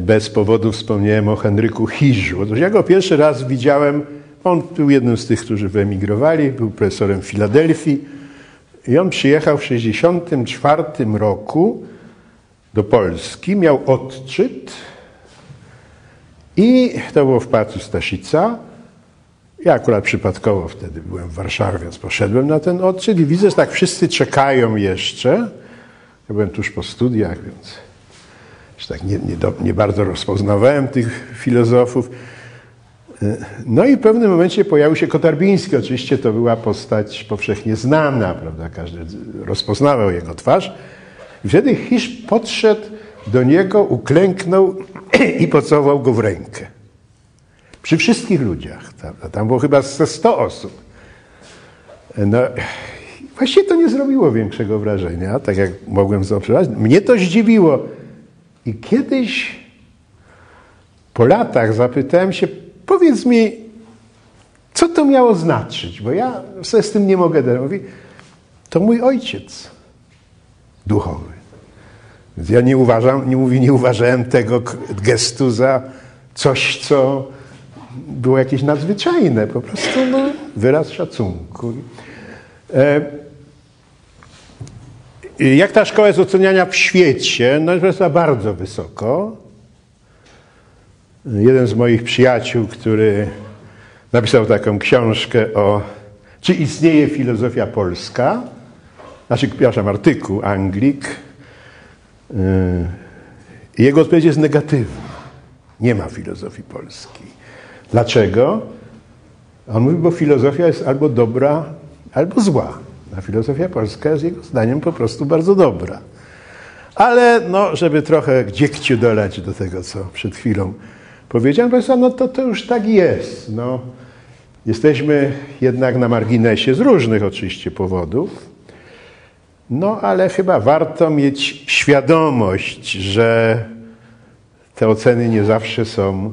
bez powodu wspomniałem o Henryku Hiżu. Otóż ja go pierwszy raz widziałem, on był jednym z tych, którzy wyemigrowali, był profesorem w Filadelfii i on przyjechał w 1964 roku do Polski, miał odczyt i to było w Pałacu Staszica. Ja akurat przypadkowo wtedy byłem w Warszawie, więc poszedłem na ten odczyt i widzę, że tak wszyscy czekają jeszcze. Ja byłem tuż po studiach, więc że tak nie, nie, do, nie bardzo rozpoznawałem tych filozofów. No i w pewnym momencie pojawił się Kotarbiński. Oczywiście to była postać powszechnie znana, prawda? Każdy rozpoznawał jego twarz. I wtedy Hisz podszedł do niego, uklęknął i pocałował go w rękę. Przy wszystkich ludziach. Prawda? Tam było chyba ze 100 osób. No, właściwie to nie zrobiło większego wrażenia, tak jak mogłem zaobserwować. Mnie to zdziwiło i kiedyś po latach zapytałem się, powiedz mi, co to miało znaczyć, bo ja sobie z tym nie mogę dać. Mówi, to mój ojciec duchowy. Więc ja nie uważam, nie mówi, nie uważałem tego gestu za coś, co było jakieś nadzwyczajne. Po prostu no, wyraz szacunku. E, jak ta szkoła jest oceniania w świecie? No jest bardzo wysoko. Jeden z moich przyjaciół, który napisał taką książkę o czy istnieje filozofia polska, znaczy, przepraszam, artykuł Anglik. Yy, jego odpowiedź jest negatywna. Nie ma filozofii polskiej. Dlaczego? On mówi, bo filozofia jest albo dobra, albo zła. Filozofia polska jest jego zdaniem po prostu bardzo dobra. Ale no, żeby trochę dziegciu dolać do tego, co przed chwilą powiedziałem, Państwa, no to, to już tak jest. No, jesteśmy jednak na marginesie z różnych oczywiście powodów. No, ale chyba warto mieć świadomość, że te oceny nie zawsze są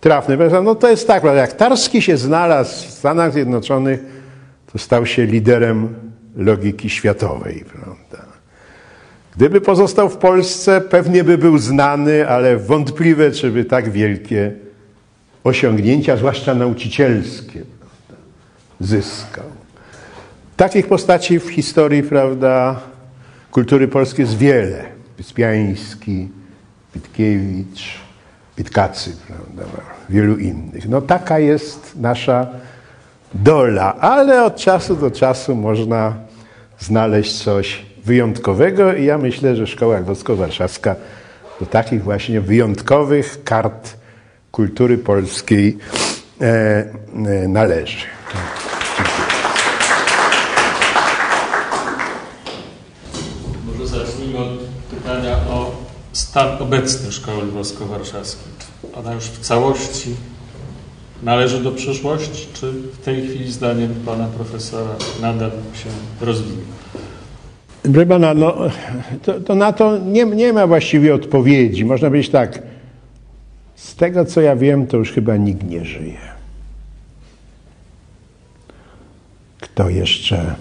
trafne. No to jest tak, jak Tarski się znalazł w Stanach Zjednoczonych, to stał się liderem logiki światowej. Prawda? Gdyby pozostał w Polsce, pewnie by był znany, ale wątpliwe, czy by tak wielkie osiągnięcia, zwłaszcza nauczycielskie, prawda, zyskał. Takich postaci w historii prawda, kultury polskiej jest wiele. Wyspiański, Witkiewicz, Witkacy, prawda, wielu innych. No taka jest nasza dola, ale od czasu do czasu można znaleźć coś wyjątkowego i ja myślę, że Szkoła Lwowsko-Warszawska do takich właśnie wyjątkowych kart kultury polskiej e, e, należy. Może zacznijmy od pytania o stan obecny Szkoły Lwowsko-Warszawskiej. Ona już w całości należy do przeszłości, czy w tej chwili zdaniem pana profesora nadal się rozwija? Proszę pana, no, to, to na to nie, nie ma właściwie odpowiedzi. Można powiedzieć tak, z tego co ja wiem, to już chyba nikt nie żyje. Kto jeszcze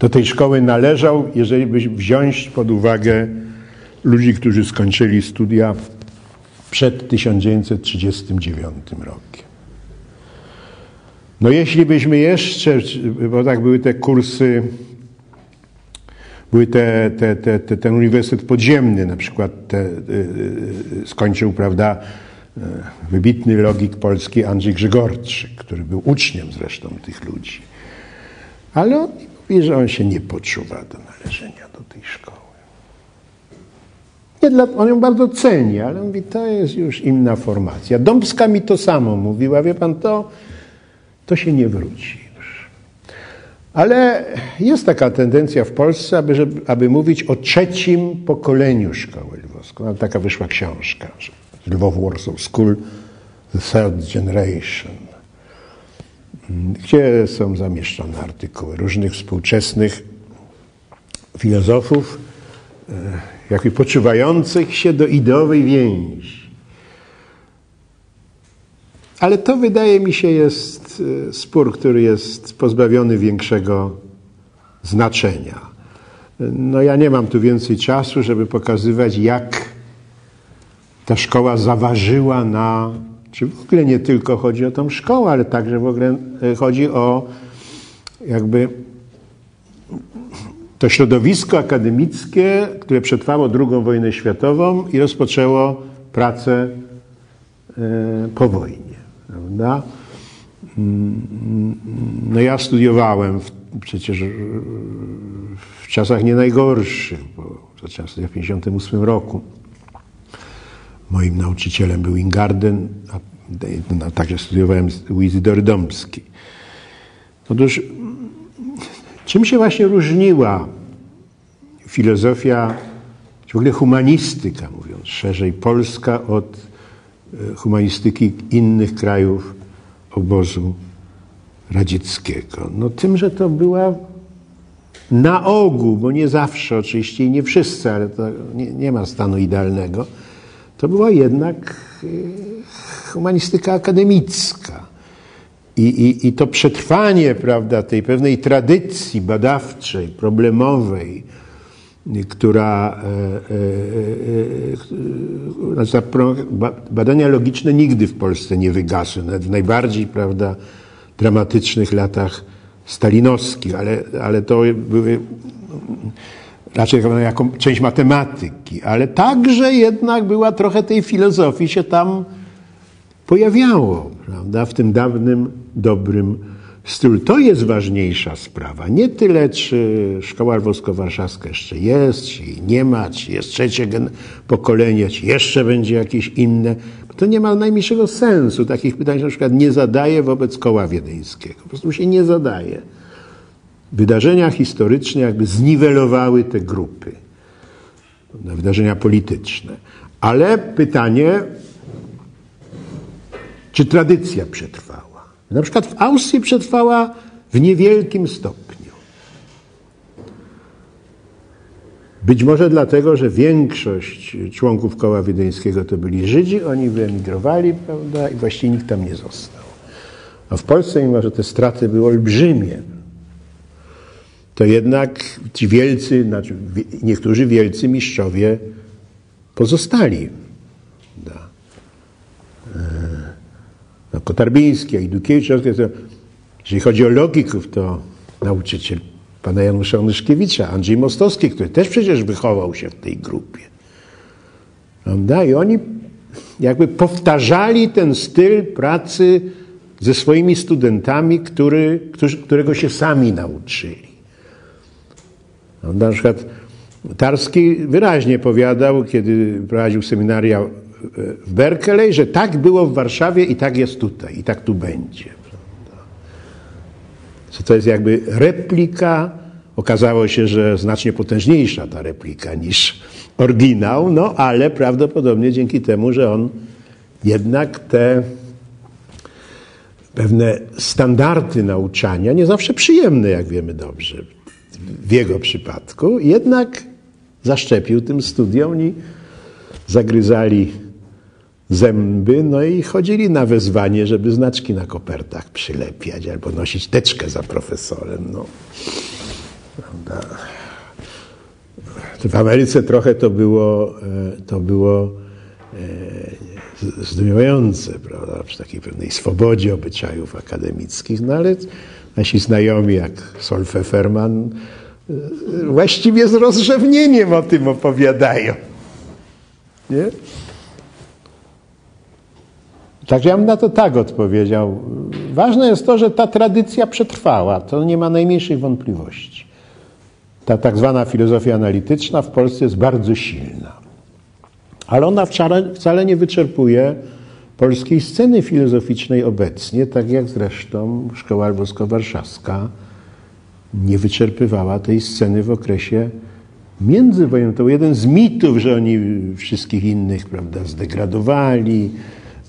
do tej szkoły należał, jeżeli by wziąć pod uwagę ludzi, którzy skończyli studia przed 1939 rokiem. No jeśli byśmy jeszcze, bo tak były te kursy, były te, te, te, te ten uniwersytet podziemny, na przykład te, skończył, prawda, wybitny logik polski Andrzej Grzegorczyk, który był uczniem zresztą tych ludzi. Ale on mówi, że on się nie poczuwa do należenia do tej szkoły. Nie dla, on ją bardzo ceni, ale mówi, to jest już inna formacja. Dąbska mi to samo mówiła, wie pan, to, to się nie wróci już. Ale jest taka tendencja w Polsce, aby, żeby, aby mówić o trzecim pokoleniu szkoły lwowskiej. Taka wyszła książka, Lwow Warsaw School, The Third Generation, gdzie są zamieszczone artykuły różnych współczesnych filozofów, jakby poczuwających się do ideowej więzi. Ale to wydaje mi się jest spór, który jest pozbawiony większego znaczenia. No ja nie mam tu więcej czasu, żeby pokazywać, jak ta szkoła zaważyła na, czy w ogóle nie tylko chodzi o tą szkołę, ale także w ogóle chodzi o jakby to środowisko akademickie, które przetrwało II wojnę światową i rozpoczęło pracę po wojnie. Prawda? No ja studiowałem w, przecież w czasach nie najgorszych, bo zacząłem studiować w 1958 roku. Moim nauczycielem był Ingarden, a no, także studiowałem u Izydory Dąbskiej. Otóż czym się właśnie różniła filozofia, czy w ogóle humanistyka, mówiąc szerzej, polska od humanistyki innych krajów obozu radzieckiego? No tym, że to była na ogół, bo nie zawsze oczywiście i nie wszyscy, ale to nie, nie ma stanu idealnego, to była jednak humanistyka akademicka. I, i, I to przetrwanie prawda, tej pewnej tradycji badawczej, problemowej, która e, e, e, znaczy badania logiczne nigdy w Polsce nie wygasły, nawet w najbardziej prawda, dramatycznych latach stalinowskich, ale, ale to były raczej jako część matematyki, ale także jednak była trochę tej filozofii się tam pojawiało, prawda, w tym dawnym, dobrym stylu. To jest ważniejsza sprawa. Nie tyle, czy szkoła lwowsko-warszawska jeszcze jest, czy nie ma, czy jest trzecie pokolenie, czy jeszcze będzie jakieś inne. To nie ma najmniejszego sensu. Takich pytań się na przykład nie zadaje wobec koła wiedeńskiego. Po prostu się nie zadaje. Wydarzenia historyczne jakby zniwelowały te grupy. Wydarzenia polityczne. Ale pytanie, czy tradycja przetrwała? Na przykład w Austrii przetrwała w niewielkim stopniu. Być może dlatego, że większość członków koła wiedeńskiego to byli Żydzi, oni wyemigrowali, prawda, i właściwie nikt tam nie został. A w Polsce, mimo że te straty były olbrzymie, to jednak ci wielcy, znaczy niektórzy wielcy mistrzowie pozostali. Da. Kotarbiński, Ajdukiewicz, jeżeli chodzi o logików, to nauczyciel pana Janusza Onyszkiewicza, Andrzej Mostowski, który też przecież wychował się w tej grupie. Prawda? I oni jakby powtarzali ten styl pracy ze swoimi studentami, który, którzy, którego się sami nauczyli. Na przykład Tarski wyraźnie powiadał, kiedy prowadził seminaria w Berkeley, że tak było w Warszawie i tak jest tutaj, i tak tu będzie. Co to jest jakby replika, okazało się, że znacznie potężniejsza ta replika niż oryginał, no ale prawdopodobnie dzięki temu, że on jednak te pewne standardy nauczania, nie zawsze przyjemne, jak wiemy dobrze, w jego przypadku, jednak zaszczepił tym studiom i zagryzali zęby, no i chodzili na wezwanie, żeby znaczki na kopertach przylepiać albo nosić teczkę za profesorem. No. W Ameryce trochę to było, e, to było e, zdumiewające, prawda, przy takiej pewnej swobodzie obyczajów akademickich, no ale nasi znajomi jak Sol Pfefferman e, właściwie z rozrzewnieniem o tym opowiadają. Nie? Także ja bym na to tak odpowiedział. Ważne jest to, że ta tradycja przetrwała. To nie ma najmniejszych wątpliwości. Ta tak zwana filozofia analityczna w Polsce jest bardzo silna. Ale ona wcale, wcale nie wyczerpuje polskiej sceny filozoficznej obecnie, tak jak zresztą Szkoła Lwowsko-Warszawska nie wyczerpywała tej sceny w okresie międzywojennym. To był jeden z mitów, że oni wszystkich innych prawda, zdegradowali,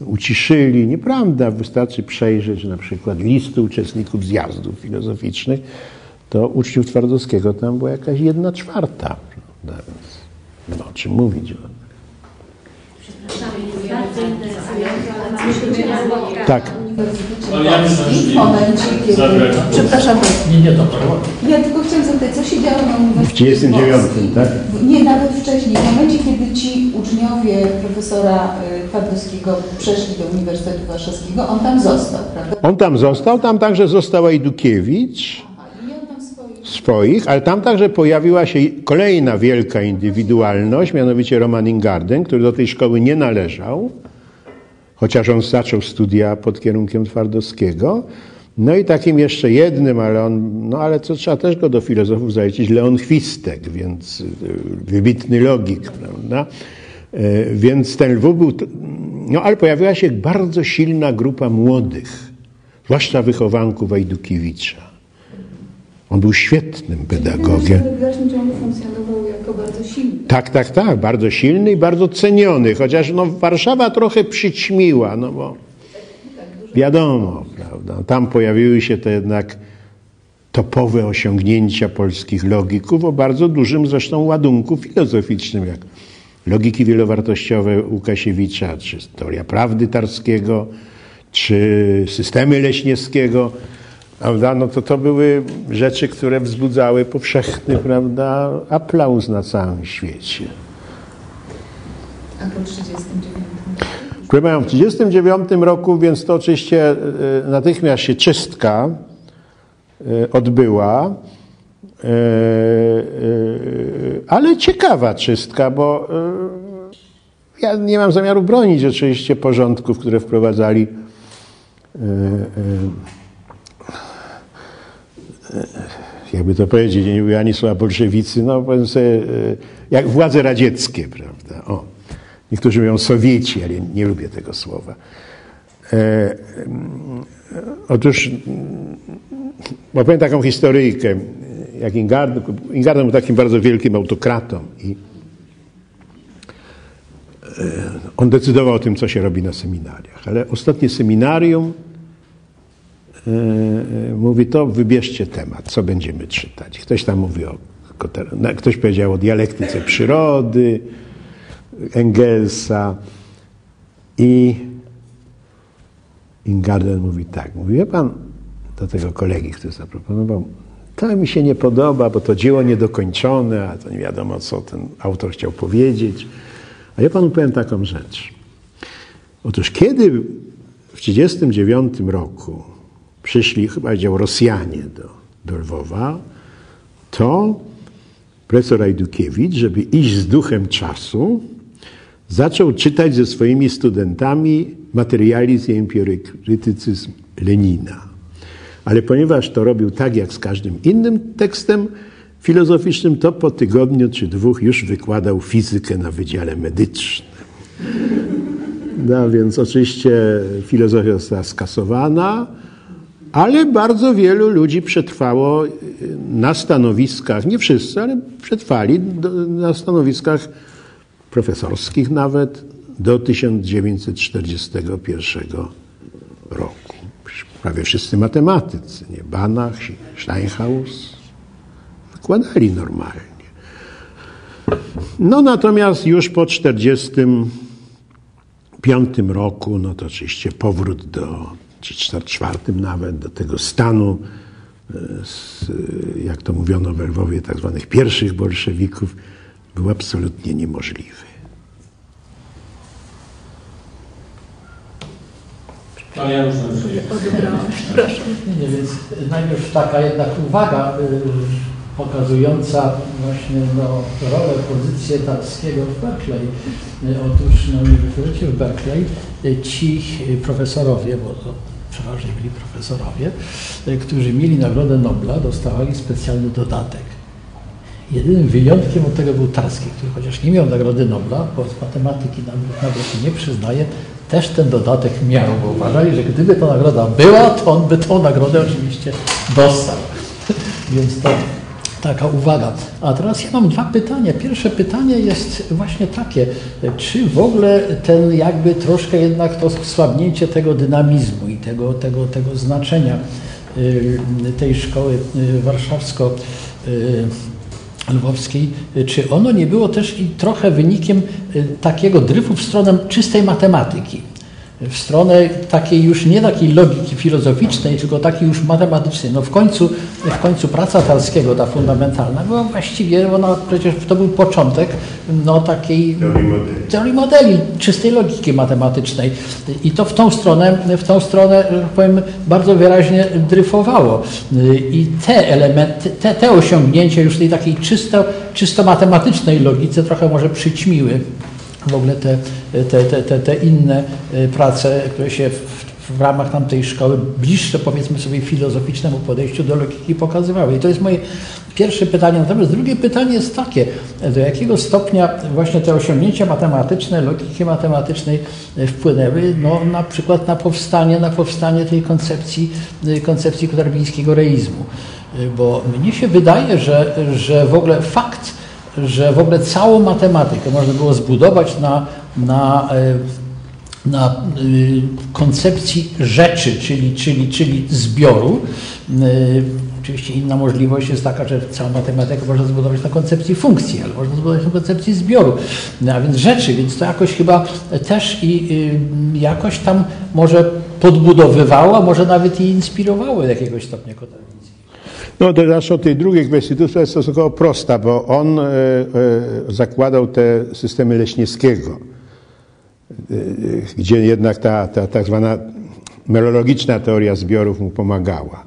uciszyli. Nieprawda, wystarczy przejrzeć na przykład listy uczestników zjazdów filozoficznych, to uczniów Twardowskiego tam była jakaś jedna czwarta. Prawda? No, o czym mówić? Tak. W momencie, kiedy... Przepraszam. Nie, nie, to Ja tylko chciałam zapytać, co się działo na Uniwersytecie W 39, tak? Nie, nawet wcześniej. W momencie, kiedy ci uczniowie profesora y, Twardowskiego przeszli do Uniwersytetu Warszawskiego, on tam został, prawda? On tam został, tam także został Ajdukiewicz Aha, i miał tam swoich... swoich, ale tam także pojawiła się kolejna wielka indywidualność, mianowicie Roman Ingarden, który do tej szkoły nie należał, chociaż on zaczął studia pod kierunkiem Twardowskiego. No i takim jeszcze jednym, ale on, no ale co trzeba też go do filozofów zaliczyć, Leon Chwistek, więc y, wybitny logik, prawda? Y, Więc ten Lwów był, no ale pojawiła się bardzo silna grupa młodych, zwłaszcza wychowanków Wajdukiewicza. On był świetnym pedagogiem. W dalszym ciągu funkcjonował silny. Tak, tak, tak, bardzo silny i bardzo ceniony, chociaż no, Warszawa trochę przyćmiła, no bo wiadomo, prawda, tam pojawiły się te jednak topowe osiągnięcia polskich logików o bardzo dużym zresztą ładunku filozoficznym, jak logiki wielowartościowe Łukasiewicza, czy teoria prawdy Tarskiego, czy systemy Leśniewskiego, prawda, no to to były rzeczy, które wzbudzały powszechny, prawda, aplauz na całym świecie. A po 39 Proszę Panią, w 1939 roku, więc to oczywiście e, natychmiast się czystka e, odbyła, e, ale ciekawa czystka, bo ja nie mam zamiaru bronić oczywiście porządków, które wprowadzali jakby to powiedzieć, nie byli ani słowa bolszewicy, no powiem sobie, e, jak władze radzieckie, prawda? O. Niektórzy mówią Sowieci, ale nie lubię tego słowa. E, mm, otóż, opowiem taką historyjkę, jak Ingarden, Ingarden był takim bardzo wielkim autokratą i e, on decydował o tym, co się robi na seminariach. Ale ostatnie seminarium e, e, mówi to, wybierzcie temat, co będziemy czytać. Ktoś tam mówi o, ktoś powiedział o dialektyce przyrody, Engelsa i Ingarden mówi tak, mówi, wie pan, do tego kolegi, który zaproponował, to mi się nie podoba, bo to dzieło niedokończone, a to nie wiadomo, co ten autor chciał powiedzieć. A ja panu powiem taką rzecz. Otóż kiedy w 1939 roku przyszli, chyba powiedział, Rosjanie do, do Lwowa, to profesor Ajdukiewicz, żeby iść z duchem czasu, zaczął czytać ze swoimi studentami materializm i empirykrytycyzm Lenina. Ale ponieważ to robił tak jak z każdym innym tekstem filozoficznym, to po tygodniu czy dwóch już wykładał fizykę na Wydziale Medycznym. No więc oczywiście filozofia została skasowana, ale bardzo wielu ludzi przetrwało na stanowiskach, nie wszyscy, ale przetrwali na stanowiskach profesorskich nawet do 1941 roku. Prawie wszyscy matematycy, nie? Banach, Steinhaus, wykładali normalnie. No natomiast już po 1945 roku, no to oczywiście powrót do, czy 1944 nawet, do tego stanu, e, z, jak to mówiono w Lwowie, tak zwanych pierwszych bolszewików, był absolutnie niemożliwy. No ja już Proszę. Nie, więc najpierw taka jednak uwaga y, pokazująca właśnie no, rolę, pozycję Tarskiego w Berkeley. Y, otóż na Uniwersytecie w Berkeley y, ci profesorowie, bo to przeważnie byli profesorowie, y, którzy mieli Nagrodę Nobla, dostawali specjalny dodatek. Jedynym wyjątkiem od tego był Tarski, który chociaż nie miał Nagrody Nobla, bo z matematyki się nie przyznaje, też ten dodatek miał, bo uważali, że gdyby ta nagroda była, to on by tą nagrodę oczywiście dostał. Więc to taka uwaga. A teraz ja mam dwa pytania. Pierwsze pytanie jest właśnie takie, czy w ogóle ten jakby troszkę jednak to słabnięcie tego dynamizmu i tego, tego, tego znaczenia y, tej szkoły y, warszawsko y, lwowskiej, czy ono nie było też i trochę wynikiem takiego dryfu w stronę czystej matematyki? W stronę takiej już nie takiej logiki filozoficznej, tylko takiej już matematycznej. No w końcu, w końcu praca Tarskiego, ta fundamentalna, była właściwie, ona przecież to był początek no, takiej teorii modeli. teorii modeli, czystej logiki matematycznej. I to w tą stronę, w tą stronę, że powiem, bardzo wyraźnie dryfowało. I te elementy, te, te osiągnięcia już tej takiej czysto, czysto matematycznej logice trochę może przyćmiły w ogóle te, te, te, te, te inne e, prace, które się w, w ramach tamtej szkoły bliższe powiedzmy sobie filozoficznemu podejściu do logiki pokazywały. I to jest moje pierwsze pytanie. Natomiast drugie pytanie jest takie, do jakiego stopnia właśnie te osiągnięcia matematyczne, logiki matematycznej e, wpłynęły no, na przykład na powstanie, na powstanie tej koncepcji, e, koncepcji kotarbińskiego reizmu. Bo mnie się wydaje, że, że w ogóle fakt, że w ogóle całą matematykę można było zbudować na, na, e, na y, koncepcji rzeczy, czyli, czyli, czyli zbioru. Y, oczywiście inna możliwość jest taka, że całą matematykę można zbudować na koncepcji funkcji, ale można zbudować na koncepcji zbioru, no, a więc rzeczy, więc to jakoś chyba też i jakoś tam może podbudowywało, a może nawet i inspirowało do jakiegoś stopnia Kotarbińskiego. No to znaczy o tej drugiej kwestii, to jest stosunkowo prosta, bo on e, e, zakładał te systemy Leśniewskiego, e, gdzie jednak ta, ta tak zwana melologiczna teoria zbiorów mu pomagała.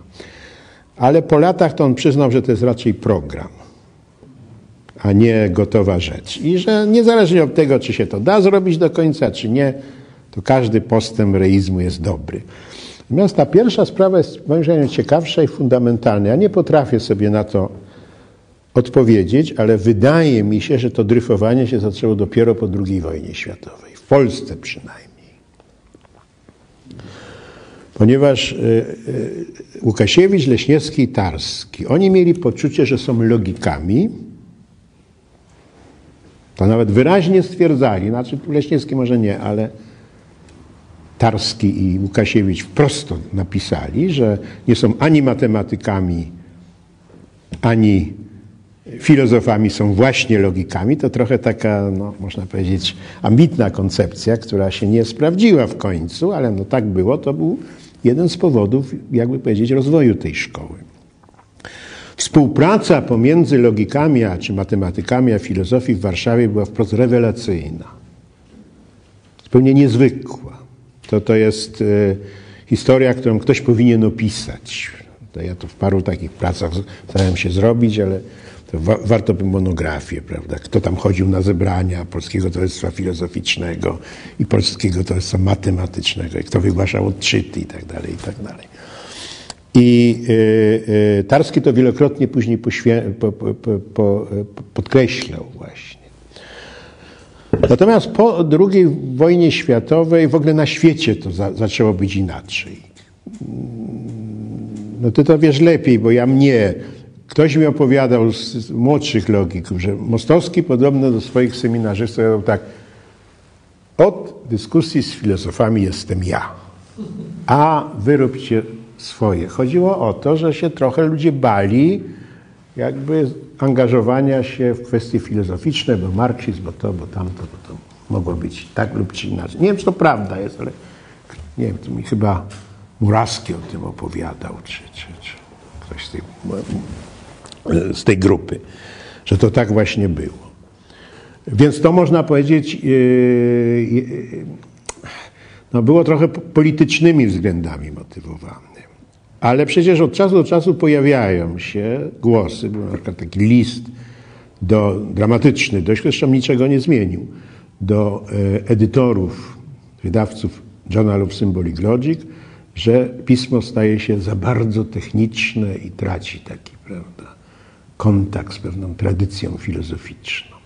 Ale po latach to on przyznał, że to jest raczej program, a nie gotowa rzecz. I że niezależnie od tego, czy się to da zrobić do końca, czy nie, to każdy postęp reizmu jest dobry. Natomiast ta pierwsza sprawa jest moim zdaniem ciekawsza i fundamentalna. Ja nie potrafię sobie na to odpowiedzieć, ale wydaje mi się, że to dryfowanie się zaczęło dopiero po II wojnie światowej. W Polsce przynajmniej. Ponieważ y, y, Łukasiewicz, Leśniewski i Tarski, oni mieli poczucie, że są logikami. To nawet wyraźnie stwierdzali, znaczy Leśniewski może nie, ale Tarski i Łukasiewicz wprost napisali, że nie są ani matematykami, ani filozofami, są właśnie logikami. To trochę taka, no, można powiedzieć, ambitna koncepcja, która się nie sprawdziła w końcu, ale no tak było. To był jeden z powodów, jakby powiedzieć, rozwoju tej szkoły. Współpraca pomiędzy logikami, a, czy matematykami, a filozofii w Warszawie była wprost rewelacyjna. Zupełnie niezwykła. To, to jest y, historia, którą ktoś powinien opisać. Ja to w paru takich pracach starałem się zrobić, ale wa warto by monografię, prawda? Kto tam chodził na zebrania Polskiego Towarzystwa Filozoficznego i Polskiego Towarzystwa Matematycznego, kto wygłaszał odczyty i tak dalej, i tak dalej. I y, y, Tarski to wielokrotnie później po, po, po, podkreślał właśnie. Natomiast po II wojnie światowej w ogóle na świecie to za, zaczęło być inaczej. No ty to wiesz lepiej, bo ja mnie. Ktoś mi opowiadał z młodszych logików, że Mostowski podobno do swoich seminarzystów powiedział tak, od dyskusji z filozofami jestem ja, a wyróbcie swoje. Chodziło o to, że się trochę ludzie bali jakby angażowania się w kwestie filozoficzne, bo marksizm, bo to, bo tamto, bo to mogło być tak lub czy inaczej. Nie wiem, czy to prawda jest, ale nie wiem, to mi chyba Muraski o tym opowiadał, czy, czy, czy ktoś z tej, z tej grupy, że to tak właśnie było. Więc to można powiedzieć, yy, yy, no było trochę politycznymi względami motywowane. Ale przecież od czasu do czasu pojawiają się głosy, był na przykład taki list do, dramatyczny, dość zresztą niczego nie zmienił, do e, edytorów, wydawców Journal of Symbolic Logic, że pismo staje się za bardzo techniczne i traci taki, prawda, kontakt z pewną tradycją filozoficzną.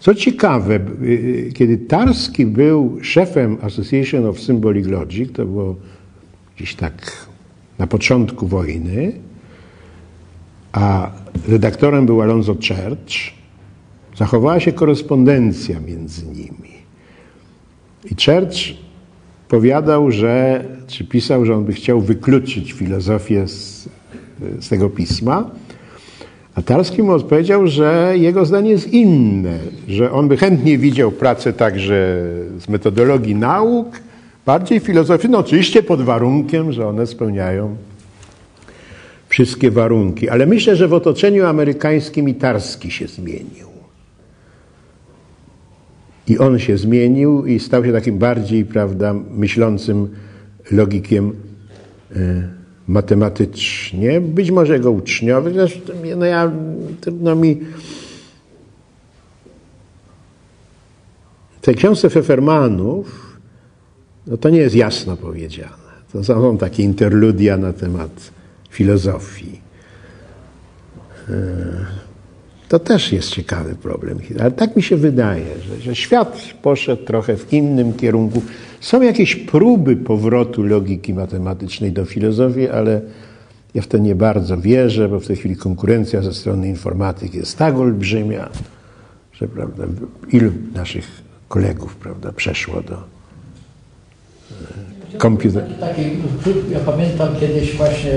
Co ciekawe, y, kiedy Tarski był szefem Association of Symbolic Logic, to było gdzieś tak na początku wojny, a redaktorem był Alonso Church, zachowała się korespondencja między nimi. I Church powiadał, że, czy pisał, że on by chciał wykluczyć filozofię z, z tego pisma, a Tarski mu odpowiedział, że jego zdanie jest inne, że on by chętnie widział pracę także z metodologii nauk, bardziej filozofii, no oczywiście pod warunkiem, że one spełniają wszystkie warunki. Ale myślę, że w otoczeniu amerykańskim i Tarski się zmienił. I on się zmienił i stał się takim bardziej, prawda, myślącym logikiem y, matematycznie. Być może jego uczniowie, zresztą no ja, trudno mi w tej książce Fefermanów no to nie jest jasno powiedziane. To są takie interludia na temat filozofii. E, to też jest ciekawy problem. Ale tak mi się wydaje, że, że świat poszedł trochę w innym kierunku. Są jakieś próby powrotu logiki matematycznej do filozofii, ale ja w to nie bardzo wierzę, bo w tej chwili konkurencja ze strony informatyki jest tak olbrzymia, że prawda, ilu naszych kolegów prawda, przeszło do komputer. Taki, ja pamiętam kiedyś właśnie,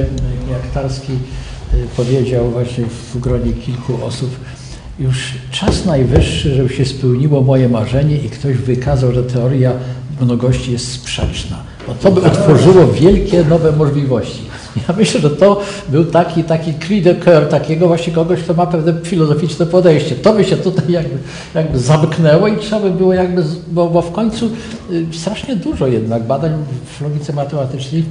jak Tarski y, powiedział właśnie w gronie kilku osób, już czas najwyższy, żeby się spełniło moje marzenie i ktoś wykazał, że teoria mnogości jest sprzeczna. Bo to by otworzyło wielkie nowe możliwości. Ja myślę, że to był taki, taki cri de coeur, takiego właśnie kogoś, kto ma pewne filozoficzne podejście. To by się tutaj jakby, jakby zamknęło i trzeba by było jakby, bo, bo w końcu y, strasznie dużo jednak badań w logice matematycznej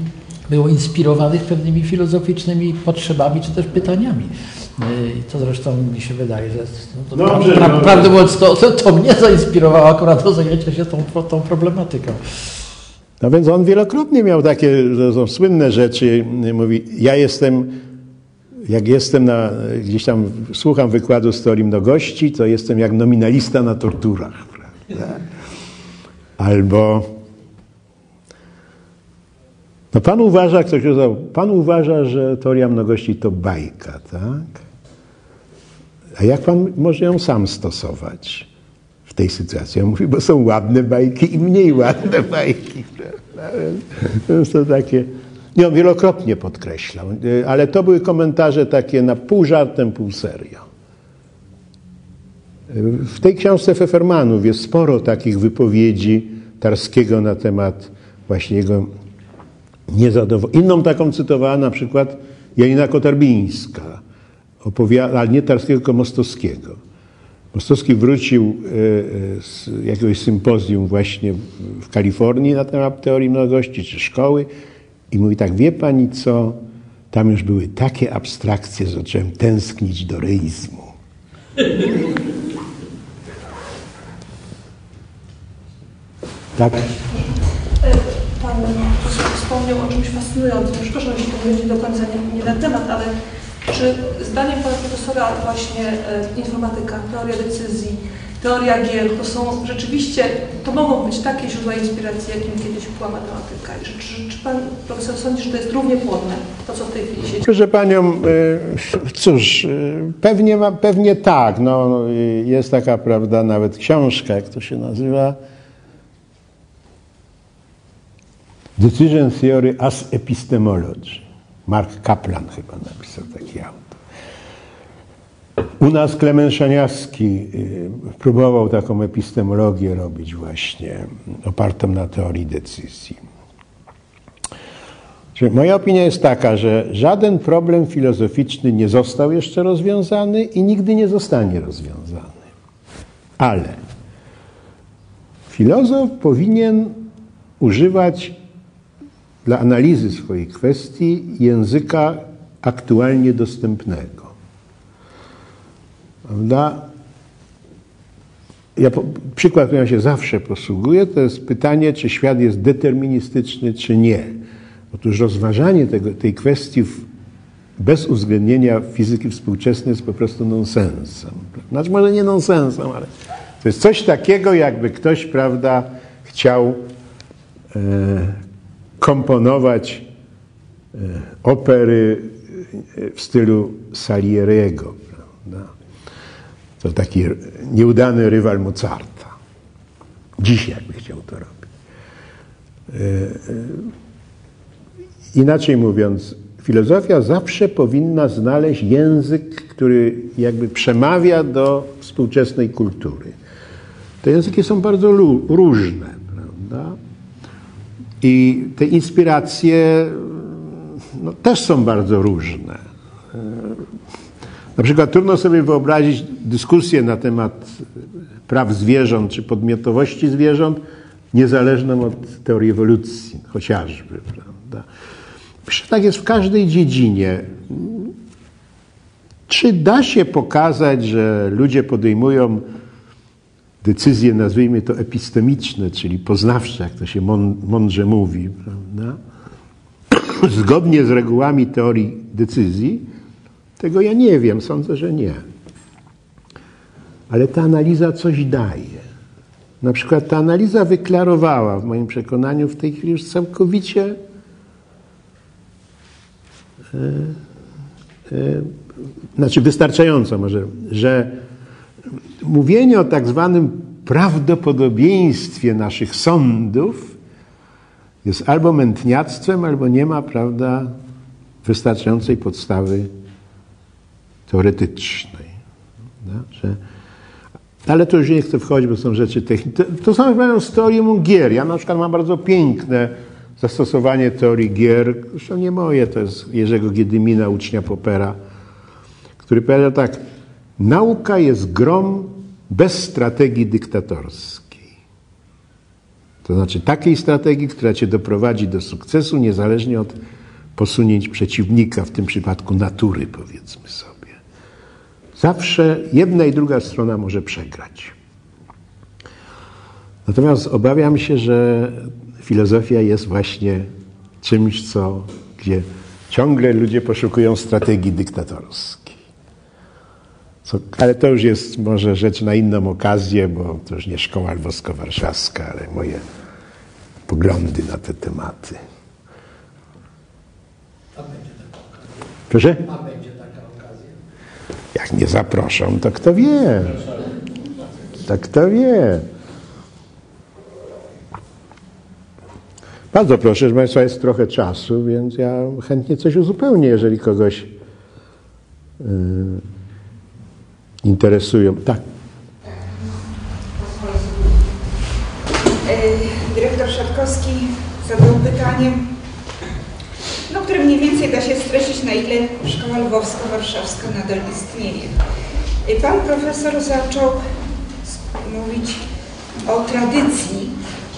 było inspirowanych pewnymi filozoficznymi potrzebami czy też pytaniami. Y, I to zresztą mi się wydaje, że to, to, Dobrze, pra, pra, prawdę mówiąc, to, to, to, mnie zainspirowało akurat do zajęcia się tą, tą problematyką. No więc on wielokrotnie miał takie, są słynne rzeczy. Mówi, ja jestem, jak jestem na, gdzieś tam słucham wykładu z teorii mnogości, to jestem jak nominalista na torturach. Prawda? Albo no pan uważa, ktoś powiedział, pan uważa, że teoria mnogości to bajka, tak? A jak pan może ją sam stosować tej sytuacji? On mówi, bo są ładne bajki i mniej ładne bajki. Więc to takie... Nie, on wielokrotnie podkreślał, ale to były komentarze takie na pół żartem, pół serio. W tej książce Fefermanów jest sporo takich wypowiedzi Tarskiego na temat właśnie jego niezadowolenia. Inną taką cytowała na przykład Janina Kotarbińska, opowiada, ale nie Tarskiego, tylko Mostowskiego. Mostowski wrócił e, e, z jakiegoś sympozjum właśnie w Kalifornii na temat teorii mnogości czy szkoły i mówi tak, wie pani co, tam już były takie abstrakcje, że zacząłem tęsknić do reizmu. Tak? Pan wspomniał o czymś fascynującym. Przepraszam, jeśli to będzie do końca nie, nie na temat, ale czy zdaniem pana profesora właśnie e, informatyka, teoria decyzji, teoria gier to są rzeczywiście, to mogą być takie źródła inspiracji, jakim kiedyś była matematyka? Czy, czy, czy pan profesor sądzi, że to jest równie płodne, to co w tej chwili się? Proszę panią, y, cóż, y, pewnie, ma, pewnie tak. No, y, jest taka, prawda, nawet książka, jak to się nazywa. Decision Theory as Epistemology. Mark Kaplan chyba napisał taki autor. U nas Klemen Szaniawski próbował taką epistemologię robić właśnie, opartą na teorii decyzji. Moja opinia jest taka, że żaden problem filozoficzny nie został jeszcze rozwiązany i nigdy nie zostanie rozwiązany. Ale filozof powinien używać dla analizy swoich kwestii języka aktualnie dostępnego. Prawda? Ja, przykład, którym ja się zawsze posługuję, to jest pytanie, czy świat jest deterministyczny, czy nie. Otóż rozważanie tego, tej kwestii w, bez uwzględnienia fizyki współczesnej jest po prostu nonsensem. Znaczy może nie nonsensem, ale to jest coś takiego, jakby ktoś, prawda, chciał e, komponować e, opery w stylu Salieriego. Prawda? To taki nieudany rywal Mozarta. Dziś jakby chciał to robić. E, e, Inaczej mówiąc, filozofia zawsze powinna znaleźć język, który jakby przemawia do współczesnej kultury. Te języki są bardzo różne, prawda? I te inspiracje no, też są bardzo różne. Na przykład trudno sobie wyobrazić dyskusję na temat praw zwierząt czy podmiotowości zwierząt niezależną od teorii ewolucji, chociażby. Prawda? Tak jest w każdej dziedzinie. Czy da się pokazać, że ludzie podejmują decyzje, nazwijmy to epistemiczne, czyli poznawcze, jak to się mądrze mówi, prawda? zgodnie z regułami teorii decyzji? Tego ja nie wiem, sądzę, że nie. Ale ta analiza coś daje. Na przykład ta analiza wyklarowała, w moim przekonaniu, w tej chwili już całkowicie E, e, znaczy wystarczająco może, że mówienie o tak zwanym prawdopodobieństwie naszych sądów jest albo mętniactwem, albo nie ma, prawda, wystarczającej podstawy teoretycznej. Że, ale to już nie chcę wchodzić, bo są rzeczy techniczne. To, to samo z teorią gier. Ja na przykład mam bardzo piękne zastosowanie teorii gier, zresztą nie moje, to jest Jerzego Giedymina, ucznia Popera, który powiedział tak, nauka jest grom bez strategii dyktatorskiej. To znaczy takiej strategii, która cię doprowadzi do sukcesu, niezależnie od posunięć przeciwnika, w tym przypadku natury, powiedzmy sobie. Zawsze jedna i druga strona może przegrać. Natomiast obawiam się, że filozofia jest właśnie czymś, co, gdzie ciągle ludzie poszukują strategii dyktatorskiej. Co, ale to już jest może rzecz na inną okazję, bo to już nie szkoła lwowsko-warszawska, ale moje poglądy na te tematy. A będzie taka okazja. Proszę? A będzie taka okazja. Jak nie zaproszą, to kto wie? To kto wie? Bardzo proszę, że Państwa jest trochę czasu, więc ja chętnie coś uzupełnię, jeżeli kogoś yy, interesują. Tak. E, dyrektor Szatkowski zadał pytanie, no, które mniej więcej da się streścić, na ile szkoła lwowsko-warszawska nadal istnieje. E, pan profesor zaczął mówić o tradycji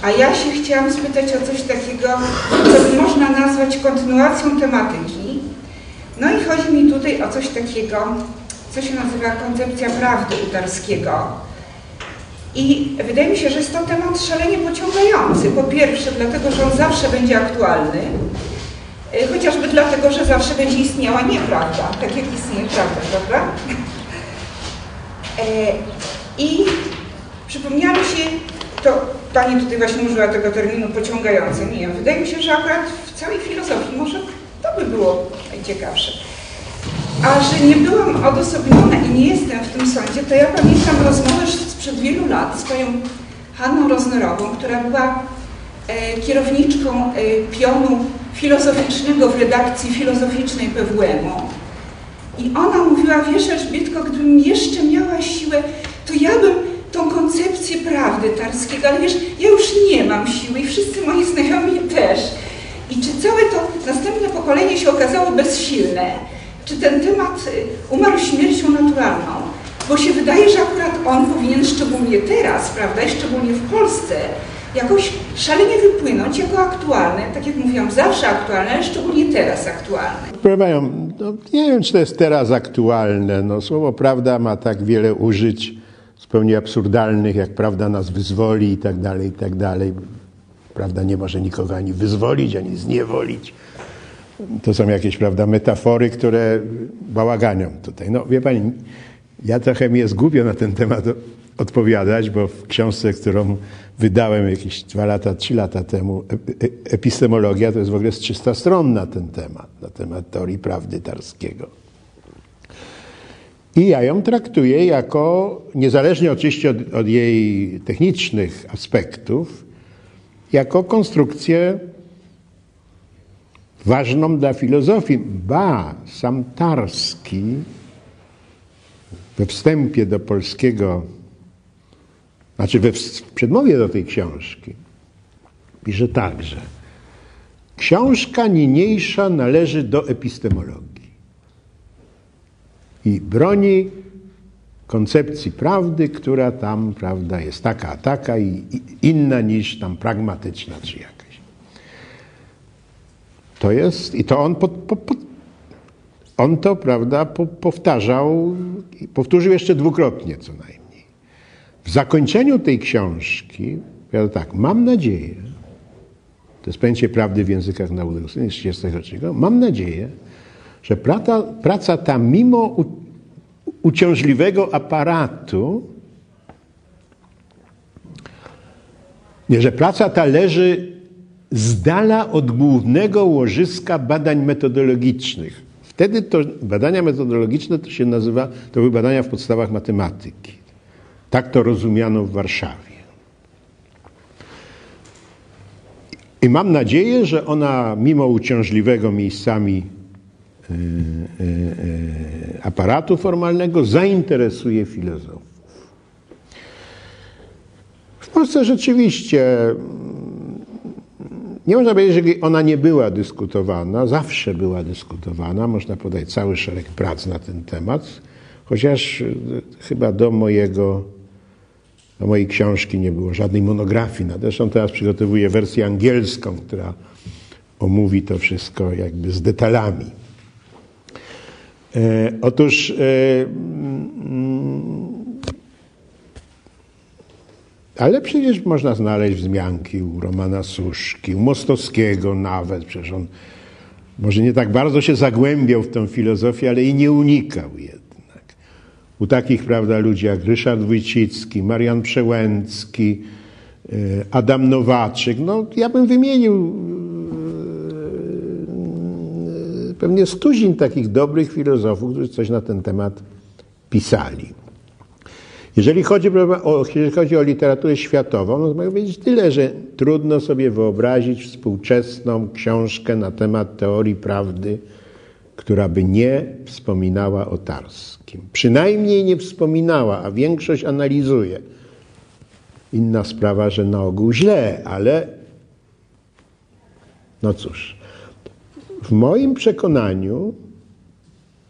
a ja się chciałam spytać o coś takiego, co by można nazwać kontynuacją tematyki. No i chodzi mi tutaj o coś takiego, co się nazywa koncepcja prawdy Utarskiego. I wydaje mi się, że jest to temat szalenie pociągający. Po pierwsze, dlatego, że on zawsze będzie aktualny, y, chociażby dlatego, że zawsze będzie istniała nieprawda, tak jak istnieje prawda, prawda? E, I przypomniała mi się, to Pani tutaj właśnie użyła tego terminu pociągający. Nie, wydaje mi się, że akurat w całej filozofii może to by było najciekawsze. A że nie byłam odosobniona i nie jestem w tym sądzie, to ja pamiętam rozmowę sprzed wielu lat z panią Hanną Roznerową, która była e, kierowniczką e, pionu filozoficznego w redakcji filozoficznej PWM-u. I ona mówiła, wiesz Elżbietko, gdybym jeszcze miała siłę, to ja bym tą koncepcję prawdy Tarskiego, ale wiesz, ja już nie mam siły i wszyscy moi znajomi też. I czy całe to następne pokolenie się okazało bezsilne? Czy ten temat y, umarł śmiercią naturalną? Bo się wydaje, że akurat on powinien szczególnie teraz, prawda, i szczególnie w Polsce, jakoś szalenie wypłynąć jako aktualny, tak jak mówiłam, zawsze aktualny, ale szczególnie teraz aktualny. Proszę no, nie wiem, czy to jest teraz aktualne. No, słowo prawda ma tak wiele użyć zupełnie absurdalnych, jak prawda nas wyzwoli i tak dalej, i tak dalej. Prawda nie może nikogo ani wyzwolić, ani zniewolić. To są jakieś, prawda, metafory, które bałaganią tutaj. No, wie Pani, ja trochę mi jest głupio na ten temat odpowiadać, bo w książce, którą wydałem jakieś dwa lata, trzy lata temu, epistemologia, to jest w ogóle z 300 stron na ten temat, na temat teorii prawdy Tarskiego. I ja ją traktuję jako, niezależnie oczywiście od, od jej technicznych aspektów, jako konstrukcję ważną dla filozofii. Ba, sam Tarski we wstępie do polskiego, znaczy we przedmowie do tej książki, pisze także: Książka niniejsza należy do epistemologii i broni koncepcji prawdy, która tam, prawda, jest taka, taka i inna niż tam pragmatyczna czy jakaś. To jest, i to on, on to, prawda, po, powtarzał, powtórzył jeszcze dwukrotnie co najmniej. W zakończeniu tej książki, ja tak, mam nadzieję, to jest pojęcie prawdy w językach naukowych z 1933, mam nadzieję, że praca, praca ta mimo u, uciążliwego aparatu, nie, że praca ta leży z dala od głównego łożyska badań metodologicznych. Wtedy to badania metodologiczne to się nazywa, to były badania w podstawach matematyki. Tak to rozumiano w Warszawie. I mam nadzieję, że ona mimo uciążliwego miejscami E, e, e, aparatu formalnego zainteresuje filozofów. W Polsce rzeczywiście nie można powiedzieć, że ona nie była dyskutowana, zawsze była dyskutowana. Można podać cały szereg prac na ten temat, chociaż chyba do mojego, do mojej książki nie było żadnej monografii. Zresztą teraz przygotowuję wersję angielską, która omówi to wszystko jakby z detalami. E, otóż e, mm, ale przecież można znaleźć wzmianki u Romana Suszki, u Mostowskiego nawet, przecież on może nie tak bardzo się zagłębiał w tę filozofię, ale i nie unikał jednak. U takich, prawda, ludzi jak Ryszard Wójcicki, Marian Przełęcki, e, Adam Nowaczyk, no ja bym wymienił pewnie stuzin takich dobrych filozofów, którzy coś na ten temat pisali. Jeżeli chodzi o, jeżeli chodzi o literaturę światową, no to mogę powiedzieć tyle, że trudno sobie wyobrazić współczesną książkę na temat teorii prawdy, która by nie wspominała o Tarskim. Przynajmniej nie wspominała, a większość analizuje. Inna sprawa, że na ogół źle, ale no cóż. W moim przekonaniu,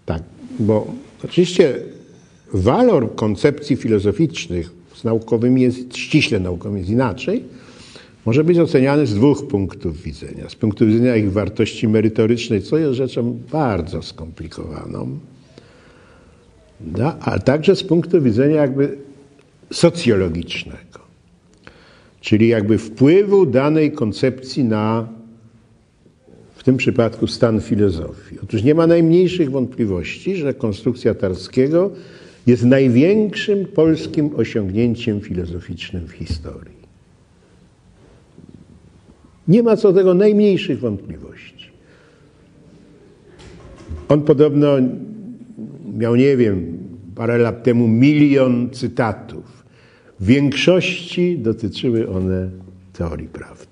tak, bo oczywiście walor koncepcji filozoficznych z naukowymi jest, ściśle naukowym jest inaczej, może być oceniany z dwóch punktów widzenia. Z punktu widzenia ich wartości merytorycznej, co jest rzeczą bardzo skomplikowaną. prawda? a także z punktu widzenia jakby socjologicznego, czyli jakby wpływu danej koncepcji na, w tym przypadku, stan filozofii. Otóż nie ma najmniejszych wątpliwości, że konstrukcja Tarskiego jest największym polskim osiągnięciem filozoficznym w historii. Nie ma co do tego najmniejszych wątpliwości. On podobno miał, nie wiem, parę lat temu milion cytatów. W większości dotyczyły one teorii prawdy.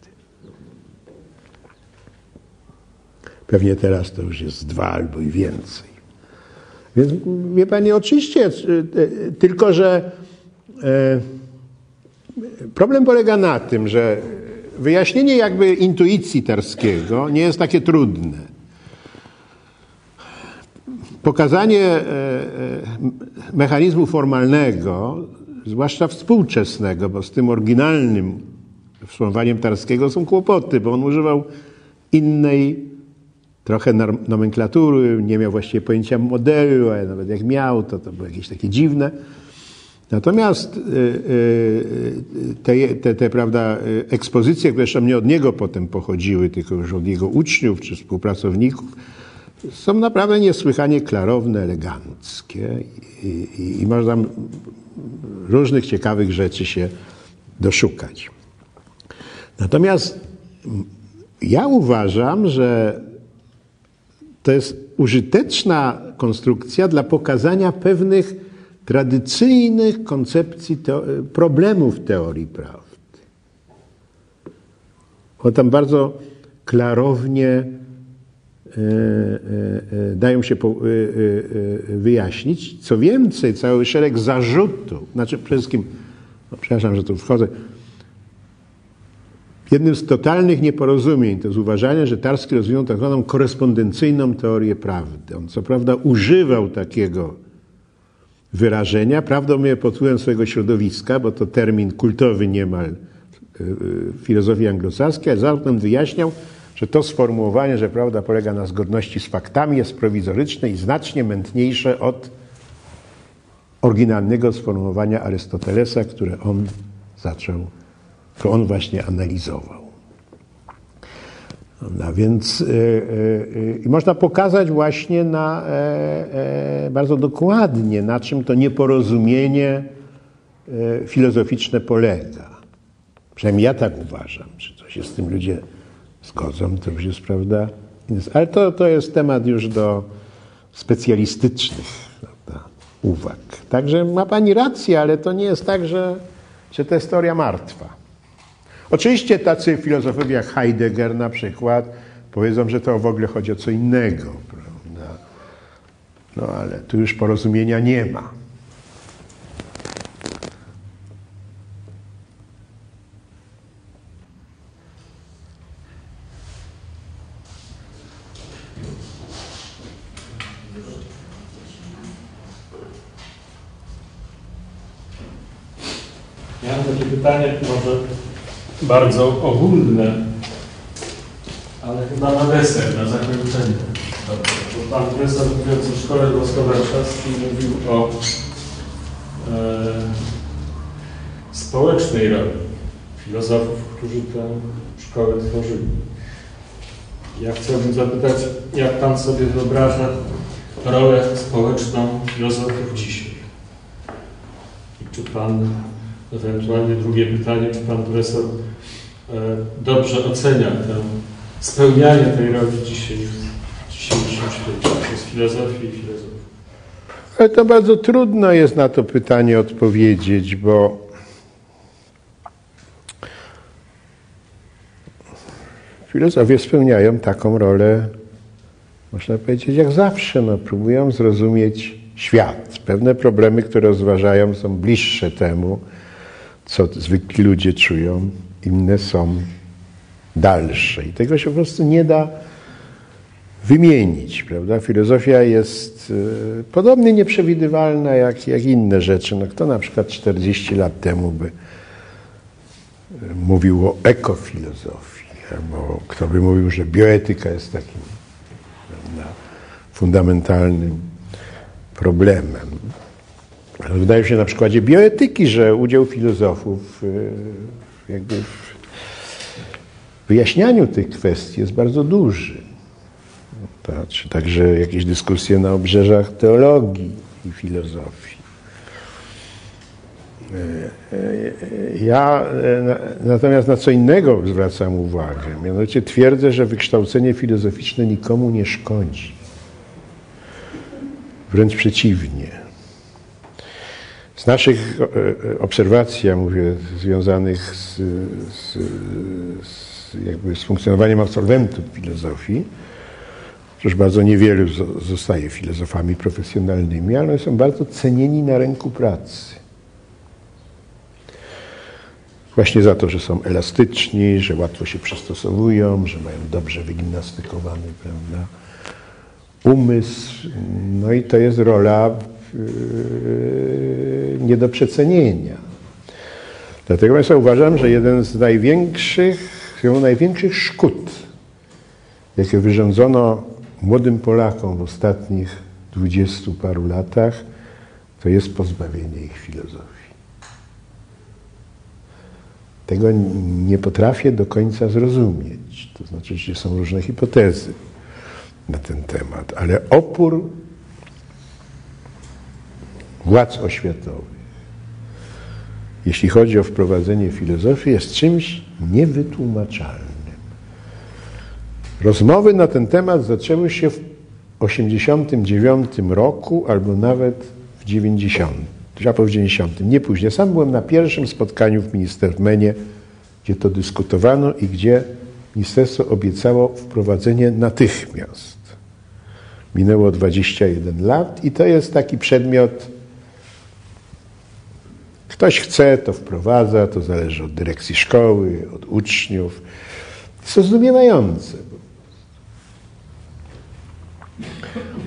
Pewnie teraz to już jest dwa albo i więcej. Więc wie Pani, oczywiście, e, tylko że e, problem polega na tym, że wyjaśnienie jakby intuicji Tarskiego nie jest takie trudne. Pokazanie e, mechanizmu formalnego, zwłaszcza współczesnego, bo z tym oryginalnym sformułowaniem Tarskiego są kłopoty, bo on używał innej trochę nomenklatury, nie miał właściwie pojęcia modelu, a nawet jak miał, to to było jakieś takie dziwne. Natomiast y, y, te, te, te prawda, ekspozycje, które jeszcze nie od niego potem pochodziły, tylko już od jego uczniów czy współpracowników, są naprawdę niesłychanie klarowne, eleganckie i, i, i można różnych ciekawych rzeczy się doszukać. Natomiast ja uważam, że to jest użyteczna konstrukcja dla pokazania pewnych tradycyjnych koncepcji problemów teorii prawdy. One tam bardzo klarownie e, dają się wyjaśnić. Co więcej, cały szereg zarzutów, znaczy przede wszystkim, no przepraszam, że tu wchodzę, Jednym z totalnych nieporozumień to jest uważanie, że Tarski rozwinął tak zwaną korespondencyjną teorię prawdy. On co prawda używał takiego wyrażenia, prawdopodobnie pod wpływem swojego środowiska, bo to termin kultowy niemal w y, filozofii anglosaskiej, ale zatem wyjaśniał, że to sformułowanie, że prawda polega na zgodności z faktami, jest prowizoryczne i znacznie mętniejsze od oryginalnego sformułowania Arystotelesa, które on zaczął to on właśnie analizował. No, więc y, y, y, można pokazać właśnie na, e, e, bardzo dokładnie, na czym to nieporozumienie e, filozoficzne polega. Przynajmniej ja tak uważam. Czy to się z tym ludzie zgodzą, to już jest prawda. Ale to, to jest temat już do specjalistycznych prawda, uwag. Także ma Pani rację, ale to nie jest tak, że, że to jest martwa. Oczywiście tacy filozofowie jak Heidegger na przykład powiedzą, że to w ogóle chodzi o co innego. Prawda? No ale tu już porozumienia nie ma. Ja mam takie pytanie, może bardzo ogólne, ale chyba na deser, na zakończenie. Bo pan profesor mówiąc o Szkole Włosko-Warszawskiej mówił o e, społecznej roli filozofów, którzy tę szkołę tworzyli. Ja chciałbym zapytać, jak pan sobie wyobraża rolę społeczną filozofów dzisiaj? I czy pan Ewentualnie drugie pytanie, czy pan profesor dobrze ocenia tę, spełnianie tej roli w dzisiejszym świecie, przez filozofię i filozofii? Ale to bardzo trudno jest na to pytanie odpowiedzieć, bo filozofię spełniają taką rolę, można powiedzieć, jak zawsze. No, próbują zrozumieć świat. Pewne problemy, które rozważają, są bliższe temu, co zwykli ludzie czują, inne są dalsze. I tego się po prostu nie da wymienić, prawda? Filozofia jest y, podobnie nieprzewidywalna jak, jak inne rzeczy. No, kto na przykład 40 lat temu by y, mówił o ekofilozofii, albo kto by mówił, że bioetyka jest takim prawda, fundamentalnym problemem. Wydaje się na przykładzie bioetyki, że udział filozofów y, jakby w wyjaśnianiu tych kwestii jest bardzo duży. Patrz, także jakieś dyskusje na obrzeżach teologii i filozofii. Y, Ja e, natomiast na co innego zwracam uwagę. Mianowicie twierdzę, że wykształcenie filozoficzne nikomu nie szkodzi. Wręcz przeciwnie. Z naszych e, e, obserwacji, ja mówię, związanych z, z, z, jakby z funkcjonowaniem absolwentów filozofii, przecież bardzo niewielu zo- zostaje filozofami profesjonalnymi, ale są bardzo cenieni na rynku pracy. Właśnie za to, że są elastyczni, że łatwo się przystosowują, że mają dobrze wygimnastykowany prawda, umysł. No i to jest rola nie do przecenienia. Dlatego Państwa uważam, że jeden z największych, z największych szkód, jakie wyrządzono młodym Polakom w ostatnich dwudziestu paru latach, to jest pozbawienie ich filozofii. Tego nie potrafię do końca zrozumieć. To znaczy, że są różne hipotezy na ten temat, ale opór władz oświatowych, jeśli chodzi o wprowadzenie filozofii, jest czymś niewytłumaczalnym. Rozmowy na ten temat zaczęły się w 89 roku albo nawet w 90. Ja po w 90. Nie później. Sam byłem na pierwszym spotkaniu w Ministerstwie, gdzie to dyskutowano i gdzie ministerstwo obiecało wprowadzenie natychmiast. Minęło 21 lat i to jest taki przedmiot. Ktoś chce, to wprowadza, to zależy od dyrekcji szkoły, od uczniów. Jest to zdumiewające.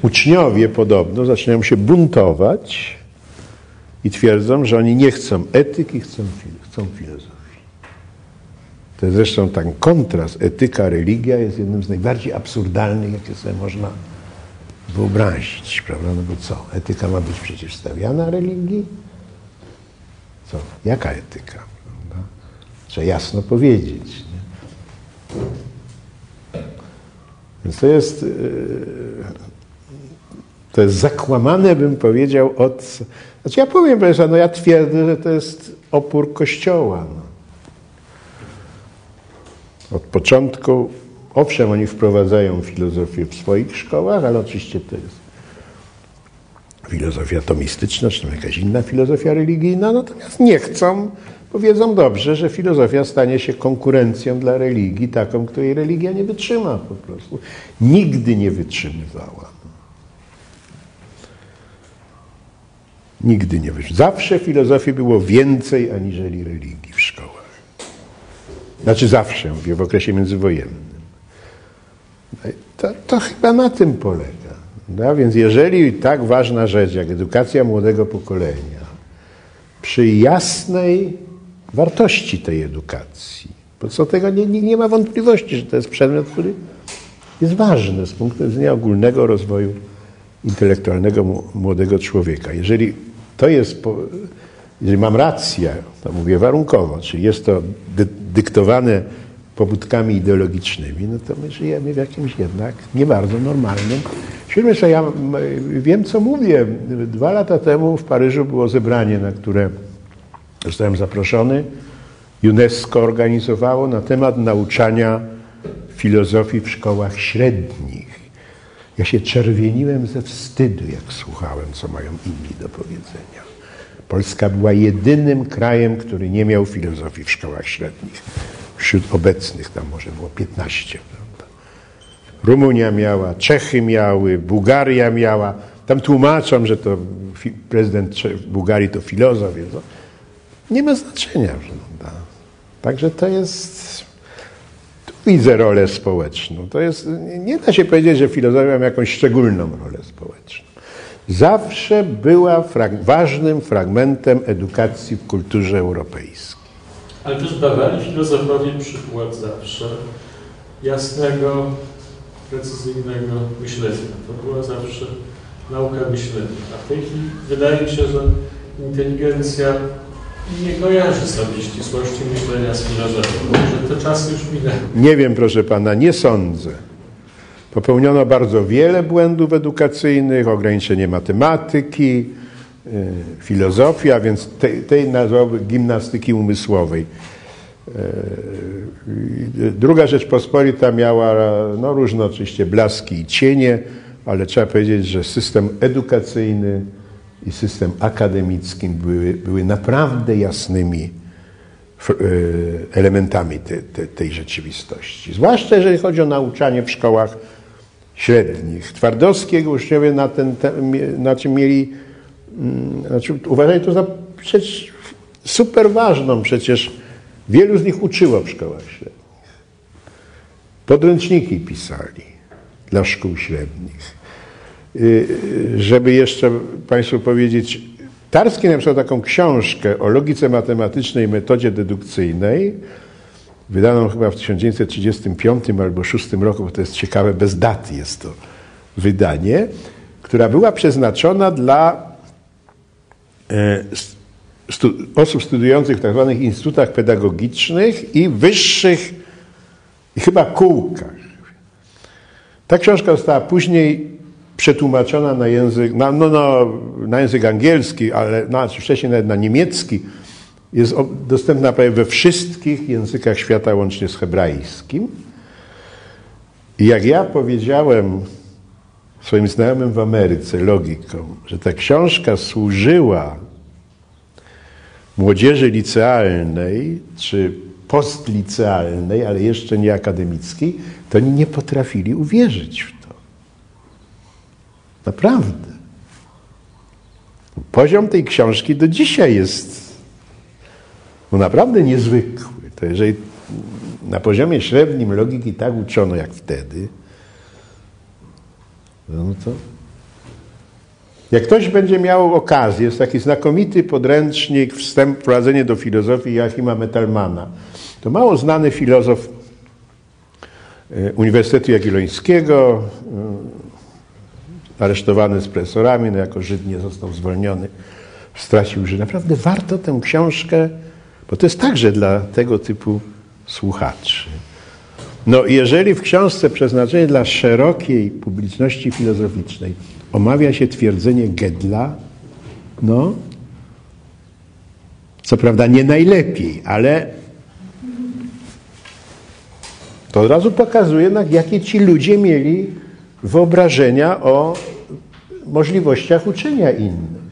Uczniowie podobno zaczynają się buntować i twierdzą, że oni nie chcą etyki, chcą, chcą filozofii. To jest zresztą ten kontrast etyka-religia jest jednym z najbardziej absurdalnych, jakie sobie można wyobrazić, prawda? No bo co? Etyka ma być przeciwstawiana religii? Co? Jaka etyka? Prawda? Trzeba jasno powiedzieć. Nie? Więc to jest, yy, to jest zakłamane, bym powiedział, od... Znaczy ja powiem, proszę, no ja twierdzę, że to jest opór Kościoła. No. Od początku, owszem, oni wprowadzają filozofię w swoich szkołach, ale oczywiście to jest filozofia tomistyczna, czy tam jakaś inna filozofia religijna, natomiast nie chcą, bo wiedzą dobrze, że filozofia stanie się konkurencją dla religii, taką, której religia nie wytrzyma po prostu. Nigdy nie wytrzymywała. Nigdy nie wytrzymywała. Zawsze filozofii było więcej aniżeli religii w szkołach. Znaczy zawsze, mówię, w okresie międzywojennym. To, to chyba na tym polega. No, więc jeżeli tak ważna rzecz jak edukacja młodego pokolenia, przy jasnej wartości tej edukacji, bo co tego nie, nie, nie ma wątpliwości, że to jest przedmiot, który jest ważny z punktu widzenia ogólnego rozwoju intelektualnego młodego człowieka. Jeżeli to jest, jeżeli mam rację, to mówię warunkowo, czyli jest to dy, dyktowane pobudkami ideologicznymi, no to my żyjemy w jakimś jednak nie bardzo normalnym świecie. Ja m, wiem, co mówię. Dwa lata temu w Paryżu było zebranie, na które zostałem zaproszony. UNESCO organizowało na temat nauczania filozofii w szkołach średnich. Ja się czerwieniłem ze wstydu, jak słuchałem, co mają inni do powiedzenia. Polska była jedynym krajem, który nie miał filozofii w szkołach średnich. Wśród obecnych tam może było 15. Prawda? Rumunia miała, Czechy miały, Bułgaria miała. Tam tłumaczą, że to prezydent Bułgarii to filozof. Więc nie ma znaczenia. Prawda? Także to jest tu widzę rolę społeczną. To jest, nie da się powiedzieć, że filozofia ma jakąś szczególną rolę społeczną. Zawsze była frag ważnym fragmentem edukacji w kulturze europejskiej. Ale też dawali filozofowie przykład zawsze jasnego, precyzyjnego myślenia. To była zawsze naukę myślenia. A w tej chwili wydaje mi się, że inteligencja nie kojarzy sobie ścisłości myślenia z filozofią. Może te czasy już minęły. Nie wiem, proszę pana, nie sądzę. Popełniono bardzo wiele błędów edukacyjnych, ograniczenie matematyki, filozofii, a więc tej, tej nazwałby gimnastyki umysłowej. Y, Druga Rzeczpospolita miała no, różne oczywiście blaski i cienie, ale trzeba powiedzieć, że system edukacyjny i system akademicki były, były naprawdę jasnymi y, elementami te, te, tej rzeczywistości. Zwłaszcza jeżeli chodzi o nauczanie w szkołach średnich. Twardowskiego uczniowie na, ten, na czym mieli, znaczy uważali to za rzecz super ważną, przecież wielu z nich uczyło w szkołach średnich. Podręczniki pisali dla szkół średnich. Y, Żeby jeszcze Państwu powiedzieć, Tarski napisał taką książkę o logice matematycznej i metodzie dedukcyjnej, wydaną chyba w 1935 albo 1936 roku, bo to jest ciekawe, bez daty jest to wydanie, która była przeznaczona dla stu, osób studiujących w tak zwanych instytutach pedagogicznych i wyższych, i chyba kółkach. Ta książka została później przetłumaczona na język, na, no, no, na język angielski, ale no, wcześniej nawet na niemiecki. Jest dostępna prawie we wszystkich językach świata, łącznie z hebrajskim. I jak ja powiedziałem swoim znajomym w Ameryce, logiką, że ta książka służyła młodzieży licealnej czy postlicealnej, ale jeszcze nie akademickiej, to oni nie potrafili uwierzyć w to. Naprawdę. Poziom tej książki do dzisiaj jest no naprawdę niezwykły. To jeżeli na poziomie średnim logiki tak uczono jak wtedy, no to jak ktoś będzie miał okazję, jest taki znakomity podręcznik Wstęp, wprowadzenie do filozofii Joachima Mettelmana. To mało znany filozof e, Uniwersytetu Jagiellońskiego, e, aresztowany z presorami, no jako Żyd nie został zwolniony, stracił Żyd. Naprawdę warto tę książkę, bo to jest także dla tego typu słuchaczy. No jeżeli w książce przeznaczenie dla szerokiej publiczności filozoficznej omawia się twierdzenie Gedla, no, co prawda nie najlepiej, ale to od razu pokazuje, na jakie ci ludzie mieli wyobrażenia o możliwościach uczenia innych.